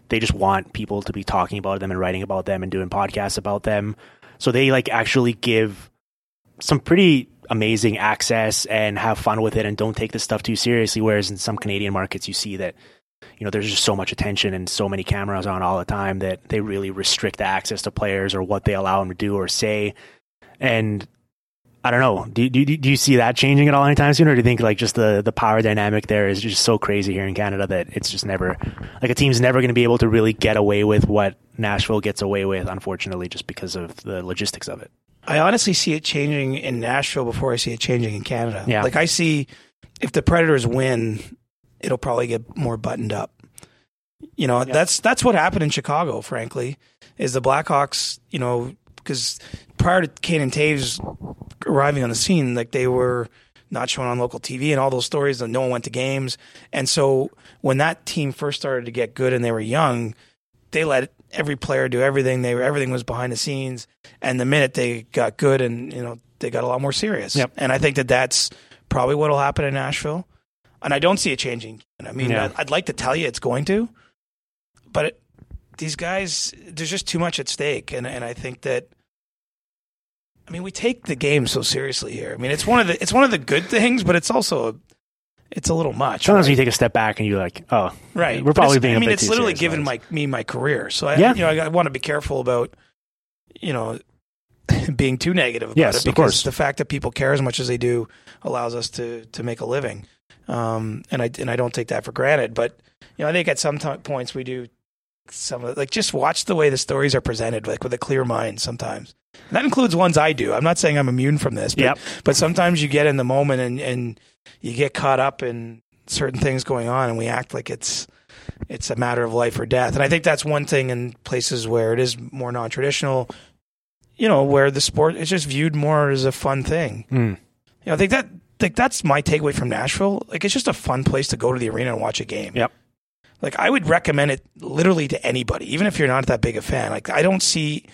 they just want people to be talking about them and writing about them and doing podcasts about them. So they like actually give some pretty amazing access and have fun with it and don't take this stuff too seriously. Whereas in some Canadian markets, you see that you know there's just so much attention and so many cameras on all the time that they really restrict the access to players or what they allow them to do or say. And I don't know. Do, do, do you see that changing at all anytime soon, or do you think like just the the power dynamic there is just so crazy here in Canada that it's just never like a team's never going to be able to really get away with what Nashville gets away with, unfortunately, just because of the logistics of it. I honestly see it changing in Nashville before I see it changing in Canada. Yeah. Like I see if the Predators win, it'll probably get more buttoned up. You know, that's that's what happened in Chicago, frankly, is the Blackhawks, you know, because prior to Kane and Toews arriving on the scene, like they were not shown on local TV and all those stories that no one went to games. And so when that team first started to get good and they were young, they let every player do everything. They were everything was behind the scenes. And the minute they got good and you know they got a lot more serious. Yep. And I think that that's probably what will happen in Nashville. And I don't see it changing. I mean, Yeah. I'd, I'd like to tell you it's going to, but it, these guys, there's just too much at stake. And and I think that. I mean, we take the game so seriously here. I mean, it's one of the it's one of the good things, but it's also a, it's a little much. Sometimes right? you take a step back and you're like, oh, Right. we're probably being. I mean, it's literally given my me my career, so I, Yeah. you know, I, I want to be careful about, you know, being too negative about Yes, it of because course. the fact that people care as much as they do allows us to to make a living, um, and I and I don't take that for granted. But you know, I think at some ti- points we do some of like just watch the way the stories are presented, like with a clear mind. Sometimes and that includes ones I do. I'm not saying I'm immune from this, but Yep. but sometimes you get in the moment and and you get caught up in certain things going on, and we act like it's it's a matter of life or death. And I think that's one thing in places where it is more non traditional, you know, where the sport is just viewed more as a fun thing. Mm. You know, I think that like that's my takeaway from Nashville. Like it's just a fun place to go to the arena and watch a game. Yep. Like I would recommend it literally to anybody, even if you're not that big a fan. Like I don't see.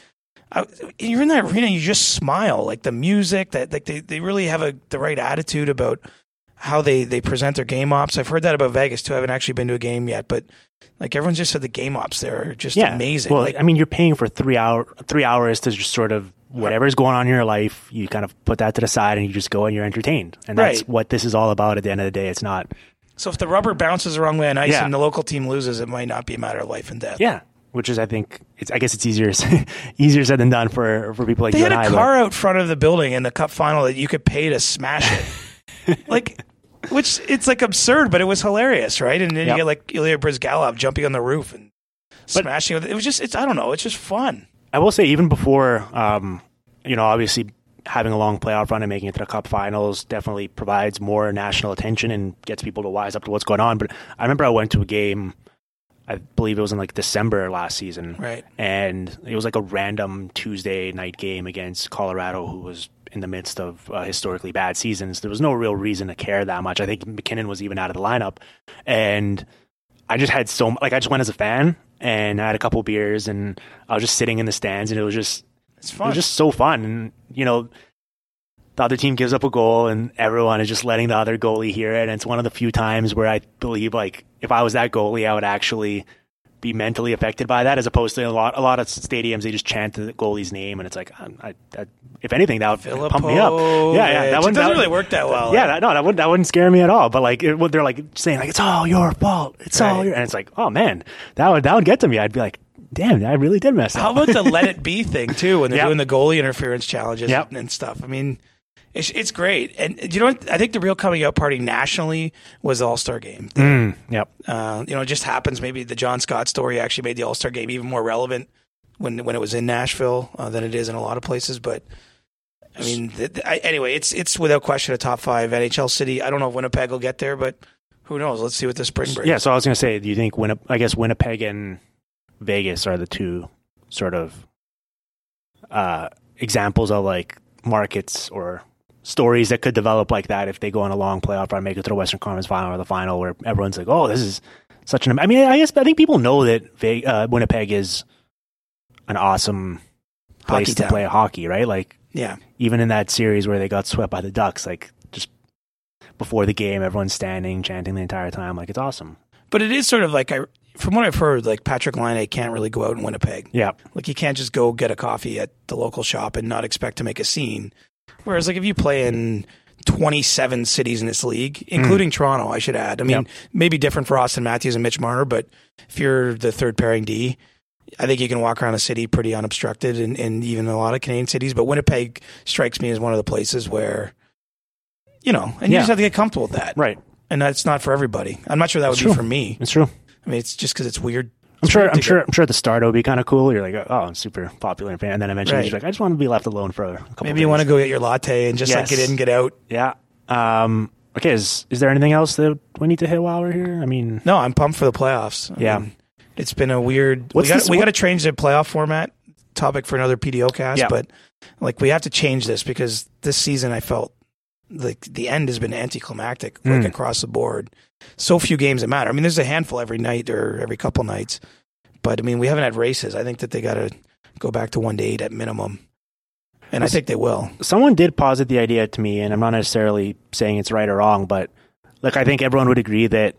I, you're in that arena, you just smile. Like the music, that like they, they really have a the right attitude about how they they present their game ops. I've heard that about Vegas too. I haven't actually been to a game yet, but like everyone just said, the game ops there are just yeah. amazing. Well, like, I mean, you're paying for three hour three hours to just sort of whatever's going on in your life, you kind of put that to the side and you just go and you're entertained. And that's Right. what this is all about. At the end of the day, it's not. So if the rubber bounces the wrong way on ice Yeah. and the local team loses, it might not be a matter of life and death. Yeah, which is I think it's I guess it's easier easier said than done for for people like They had a I. but- car out front of the building in the cup final that you could pay to smash it. like, which it's like absurd, but it was hilarious, right? And then Yep. you get like Ilya Bryzgalov jumping on the roof and smashing it. It was just, it's, I don't know, it's just fun. I will say, even before, um, you know, obviously having a long playoff run and making it to the Cup Finals definitely provides more national attention and gets people to wise up to what's going on. But I remember I went to a game, I believe it was in like December last season, Right. And it was like a random Tuesday night game against Colorado, who was in the midst of uh, historically bad seasons. There was no real reason to care that much. I think MacKinnon was even out of the lineup, and I just had so like I just went as a fan and I had a couple beers and I was just sitting in the stands and it was just It's it fun. was just so fun and you know the other team gives up a goal and everyone is just letting the other goalie hear it and it's one of the few times where I believe like if I was that goalie I would actually be mentally affected by that as opposed to a lot a lot of stadiums they just chant the goalie's name and it's like um, I, I, if anything that would pump me up yeah yeah that wouldn't doesn't that really work that well. yeah, that, no, that wouldn't that wouldn't scare me at all. But like, it, they're like saying like it's all your fault. It's all your, and it's like, oh man, that would that would get to me. I'd be like, damn, I really did mess up. How about the let it be thing too when they're Yep. doing the goalie interference challenges Yep. and stuff? I mean, it's, it's great. And you know what? I think the real coming out party nationally was the All Star game. Mm, yep. Uh, you know, it just happens. Maybe the John Scott story actually made the All Star game even more relevant when when it was in Nashville uh, than it is in a lot of places. But I mean, th- th- I, anyway, it's it's without question a top five NHL city. I don't know if Winnipeg will get there, but who knows? Let's see what the spring brings. Yeah. So I was gonna say, do you think Winnip- I guess Winnipeg and Vegas are the two sort of uh, examples of like markets or stories that could develop like that if they go on a long playoff run, make it to the Western Conference Final or the final, where everyone's like, "Oh, this is such an." I mean, I guess I think people know that Ve- uh, Winnipeg is an awesome place to play hockey, right? Like yeah. even in that series where they got swept by the Ducks, like just before the game, everyone's standing, chanting the entire time. Like it's awesome. But it is sort of like I, from what I've heard, like Patrik Laine can't really go out in Winnipeg. Yeah. Like you can't just go get a coffee at the local shop and not expect to make a scene. Whereas like if you play in 27 cities in this league, mm. including Toronto, I should add. I mean, Yep. maybe different for Auston Matthews and Mitch Marner, but if you're the third pairing D, I think you can walk around a city pretty unobstructed and, and even a lot of Canadian cities. But Winnipeg strikes me as one of the places where, you know, and you Yeah. just have to get comfortable with that. Right. And that's not for everybody. I'm not sure that would It's be true. for me. It's true. I mean, it's just because it's weird. I'm sure. I'm sure. I'm sure at the start it would be kind of cool. You're like, oh, I'm super popular and fan, and then eventually Right. you're like, I just want to be left alone for a couple. Maybe you want to go get your latte and just like get in, get out. Yeah. Um. Okay. Is is there anything else that we need to hit while we're here? I mean, No, I'm pumped for the playoffs. I Yeah. mean, it's been a weird. What's we got this- we what- got to change the playoff format. Topic for another PDOcast, Yeah. but like we have to change this because this season I felt like the end has been anticlimactic, like Mm. across the board. So few games that matter. I mean, there's a handful every night or every couple nights, but I mean, we haven't had races. I think that they got to go back to one to eight at minimum, and I think they will. someone did posit the idea to me, and I'm not necessarily saying it's right or wrong, but like I think everyone would agree that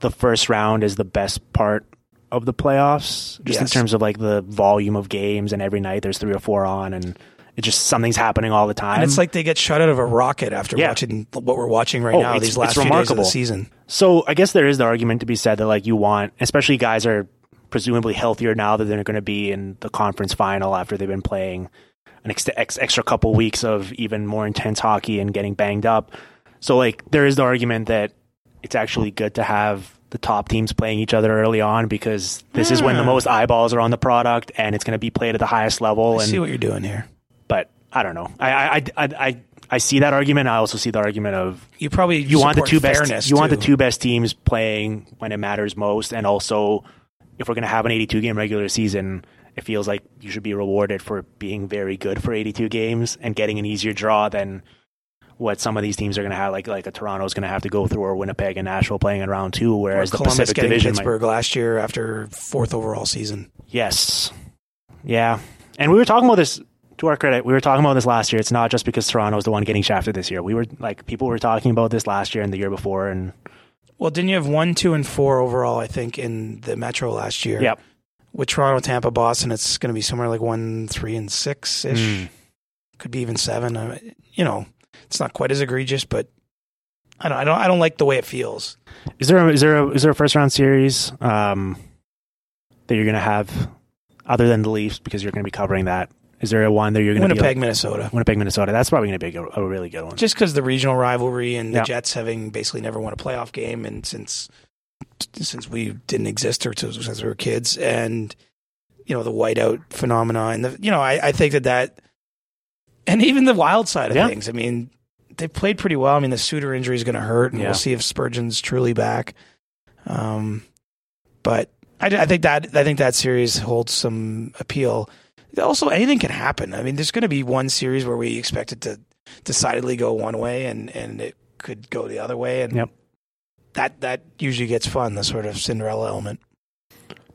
the first round is the best part of the playoffs, just in terms of like the volume of games, and every night there's three or four on, and it just something's happening all the time. And it's like they get shot out of a rocket after Yeah. watching what we're watching right Oh, now. it's- These last it's few days of remarkable. the season. So I guess there is the argument to be said that like you want, especially guys are presumably healthier now that they're going to be in the conference final after they've been playing an ex- ex- extra couple weeks of even more intense hockey and getting banged up. So like there is the argument that it's actually good to have the top teams playing each other early on because this is when the Hmm. most eyeballs are on the product and it's going to be played at the highest level. I and see what you're doing here. I don't know. I I, I I I see that argument. I also see the argument of You probably you want the two best you want the two best teams playing when it matters most and also if we're going to have an 82 game regular season it feels like you should be rewarded for being very good for 82 games and getting an easier draw than what some of these teams are going to have, like like a is going to have to go through, or Winnipeg and Nashville playing in round two, whereas Or the Columbus Pacific Division. might- Pittsburgh last year after fourth overall season. Yes. Yeah. And we were talking about this to our credit. We were talking about this last year. It's not just because Toronto's the one getting shafted this year. We were like people were talking about this last year and the year before and Well, didn't you have one, two, and four overall? I think in the Metro last year. Yep. With Toronto, Tampa, Boston, it's going to be somewhere like one, three, and six ish. Mm. Could be even seven. I mean, you know, it's not quite as egregious, but I don't, I don't, I don't like the way it feels. Is there a, is there a, is there a first round series um, that you're going to have other than the Leafs because you're going to be covering that? Is there a one that you're going to Winnipeg, be Minnesota. Winnipeg, Minnesota? That's probably going to be a, a really good one. Just because the regional rivalry and the Yeah. Jets having basically never won a playoff game, and since since we didn't exist or since we were kids, and you know the whiteout phenomena, and the you know I, I think that that, and even the wild side of Yeah. things. I mean, they played pretty well. I mean, the Suter injury is going to hurt, and Yeah. we'll see if Spurgeon's truly back. Um, but I, I think that I think that series holds some appeal. Also, anything can happen. I mean, there's going to be one series where we expect it to decidedly go one way, and and it could go the other way, and Yep. that that usually gets fun. The sort of Cinderella element.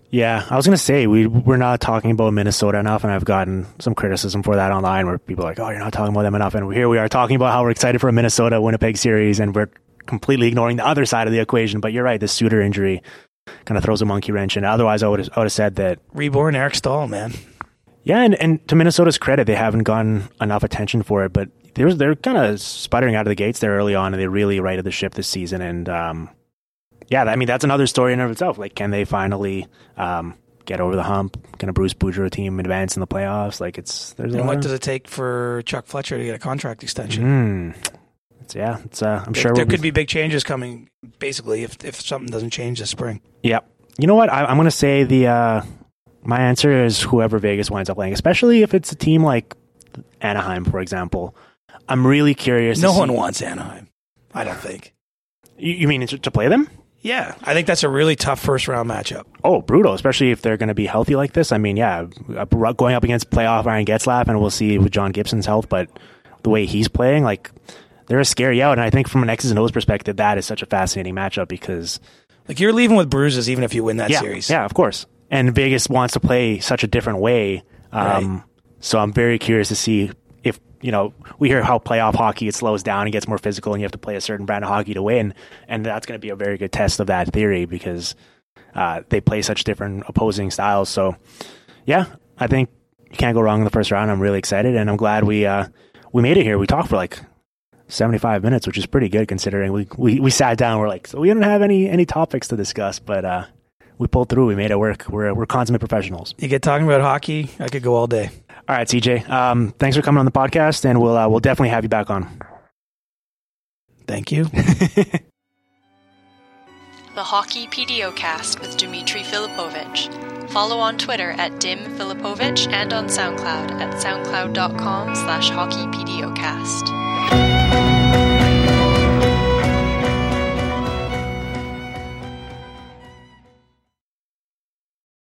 Yeah, I was gonna say we we're not talking about Minnesota enough, and I've gotten some criticism for that online, where people are like, "Oh, you're not talking about them enough," and here we are talking about how we're excited for a Minnesota Winnipeg series, and we're completely ignoring the other side of the equation. But you're right, the Suter injury kind of throws a monkey wrench in. Otherwise, I would have, I would have said that. Reborn Eric Staal, man. Yeah, and, and to Minnesota's credit, they haven't gotten enough attention for it, but they're they're kind of sputtering out of the gates there early on, and they really righted the ship this season. And um, yeah, I mean that's another story in and of itself. Like, can they finally um, get over the hump? Can a Bruce Boudreau team advance in the playoffs? Like, it's there's And what of- does it take for Chuck Fletcher to get a contract extension? Hmm. It's, yeah, it's. Uh, I'm There, sure there we'll could be big changes coming. Basically, if if something doesn't change this spring, Yeah. You know what? I, I'm going to say the uh, my answer is whoever Vegas winds up playing, especially if it's a team like Anaheim, for example. I'm really curious. no one see- wants Anaheim. I don't think. You, you mean to, to play them? Yeah, I think that's a really tough first round matchup. Oh, brutal! Especially if they're going to be healthy like this. I mean, yeah, going up against playoff Ryan Getzlaf, and we'll see with John Gibson's health. But the way he's playing, like they're a scary out. And I think from an X's and O's perspective, that is such a fascinating matchup because Like you're leaving with bruises, even if you win that yeah, series. Yeah, of course. And Vegas wants to play such a different way. Um, So I'm very curious to see if, you know, we hear how playoff hockey, it slows down and gets more physical and you have to play a certain brand of hockey to win. And that's going to be a very good test of that theory because uh, they play such different opposing styles. So, yeah, I think you can't go wrong in the first round. I'm really excited and I'm glad we, uh, we made it here. We talked for like 75 minutes, which is pretty good considering we, we, we sat down. We're like, so we didn't have any, any topics to discuss, but, uh, we pulled through. We made it work. We're, we're consummate professionals. You get talking about hockey, I could go all day. All right, CJ. Um, thanks for coming on the podcast, and we'll uh, we'll definitely have you back on. Thank you. The Hockey PDOcast with Dimitri Filipovic. Follow on Twitter at Dim Filipovic and on SoundCloud at soundcloud.com slash hockeypdocast.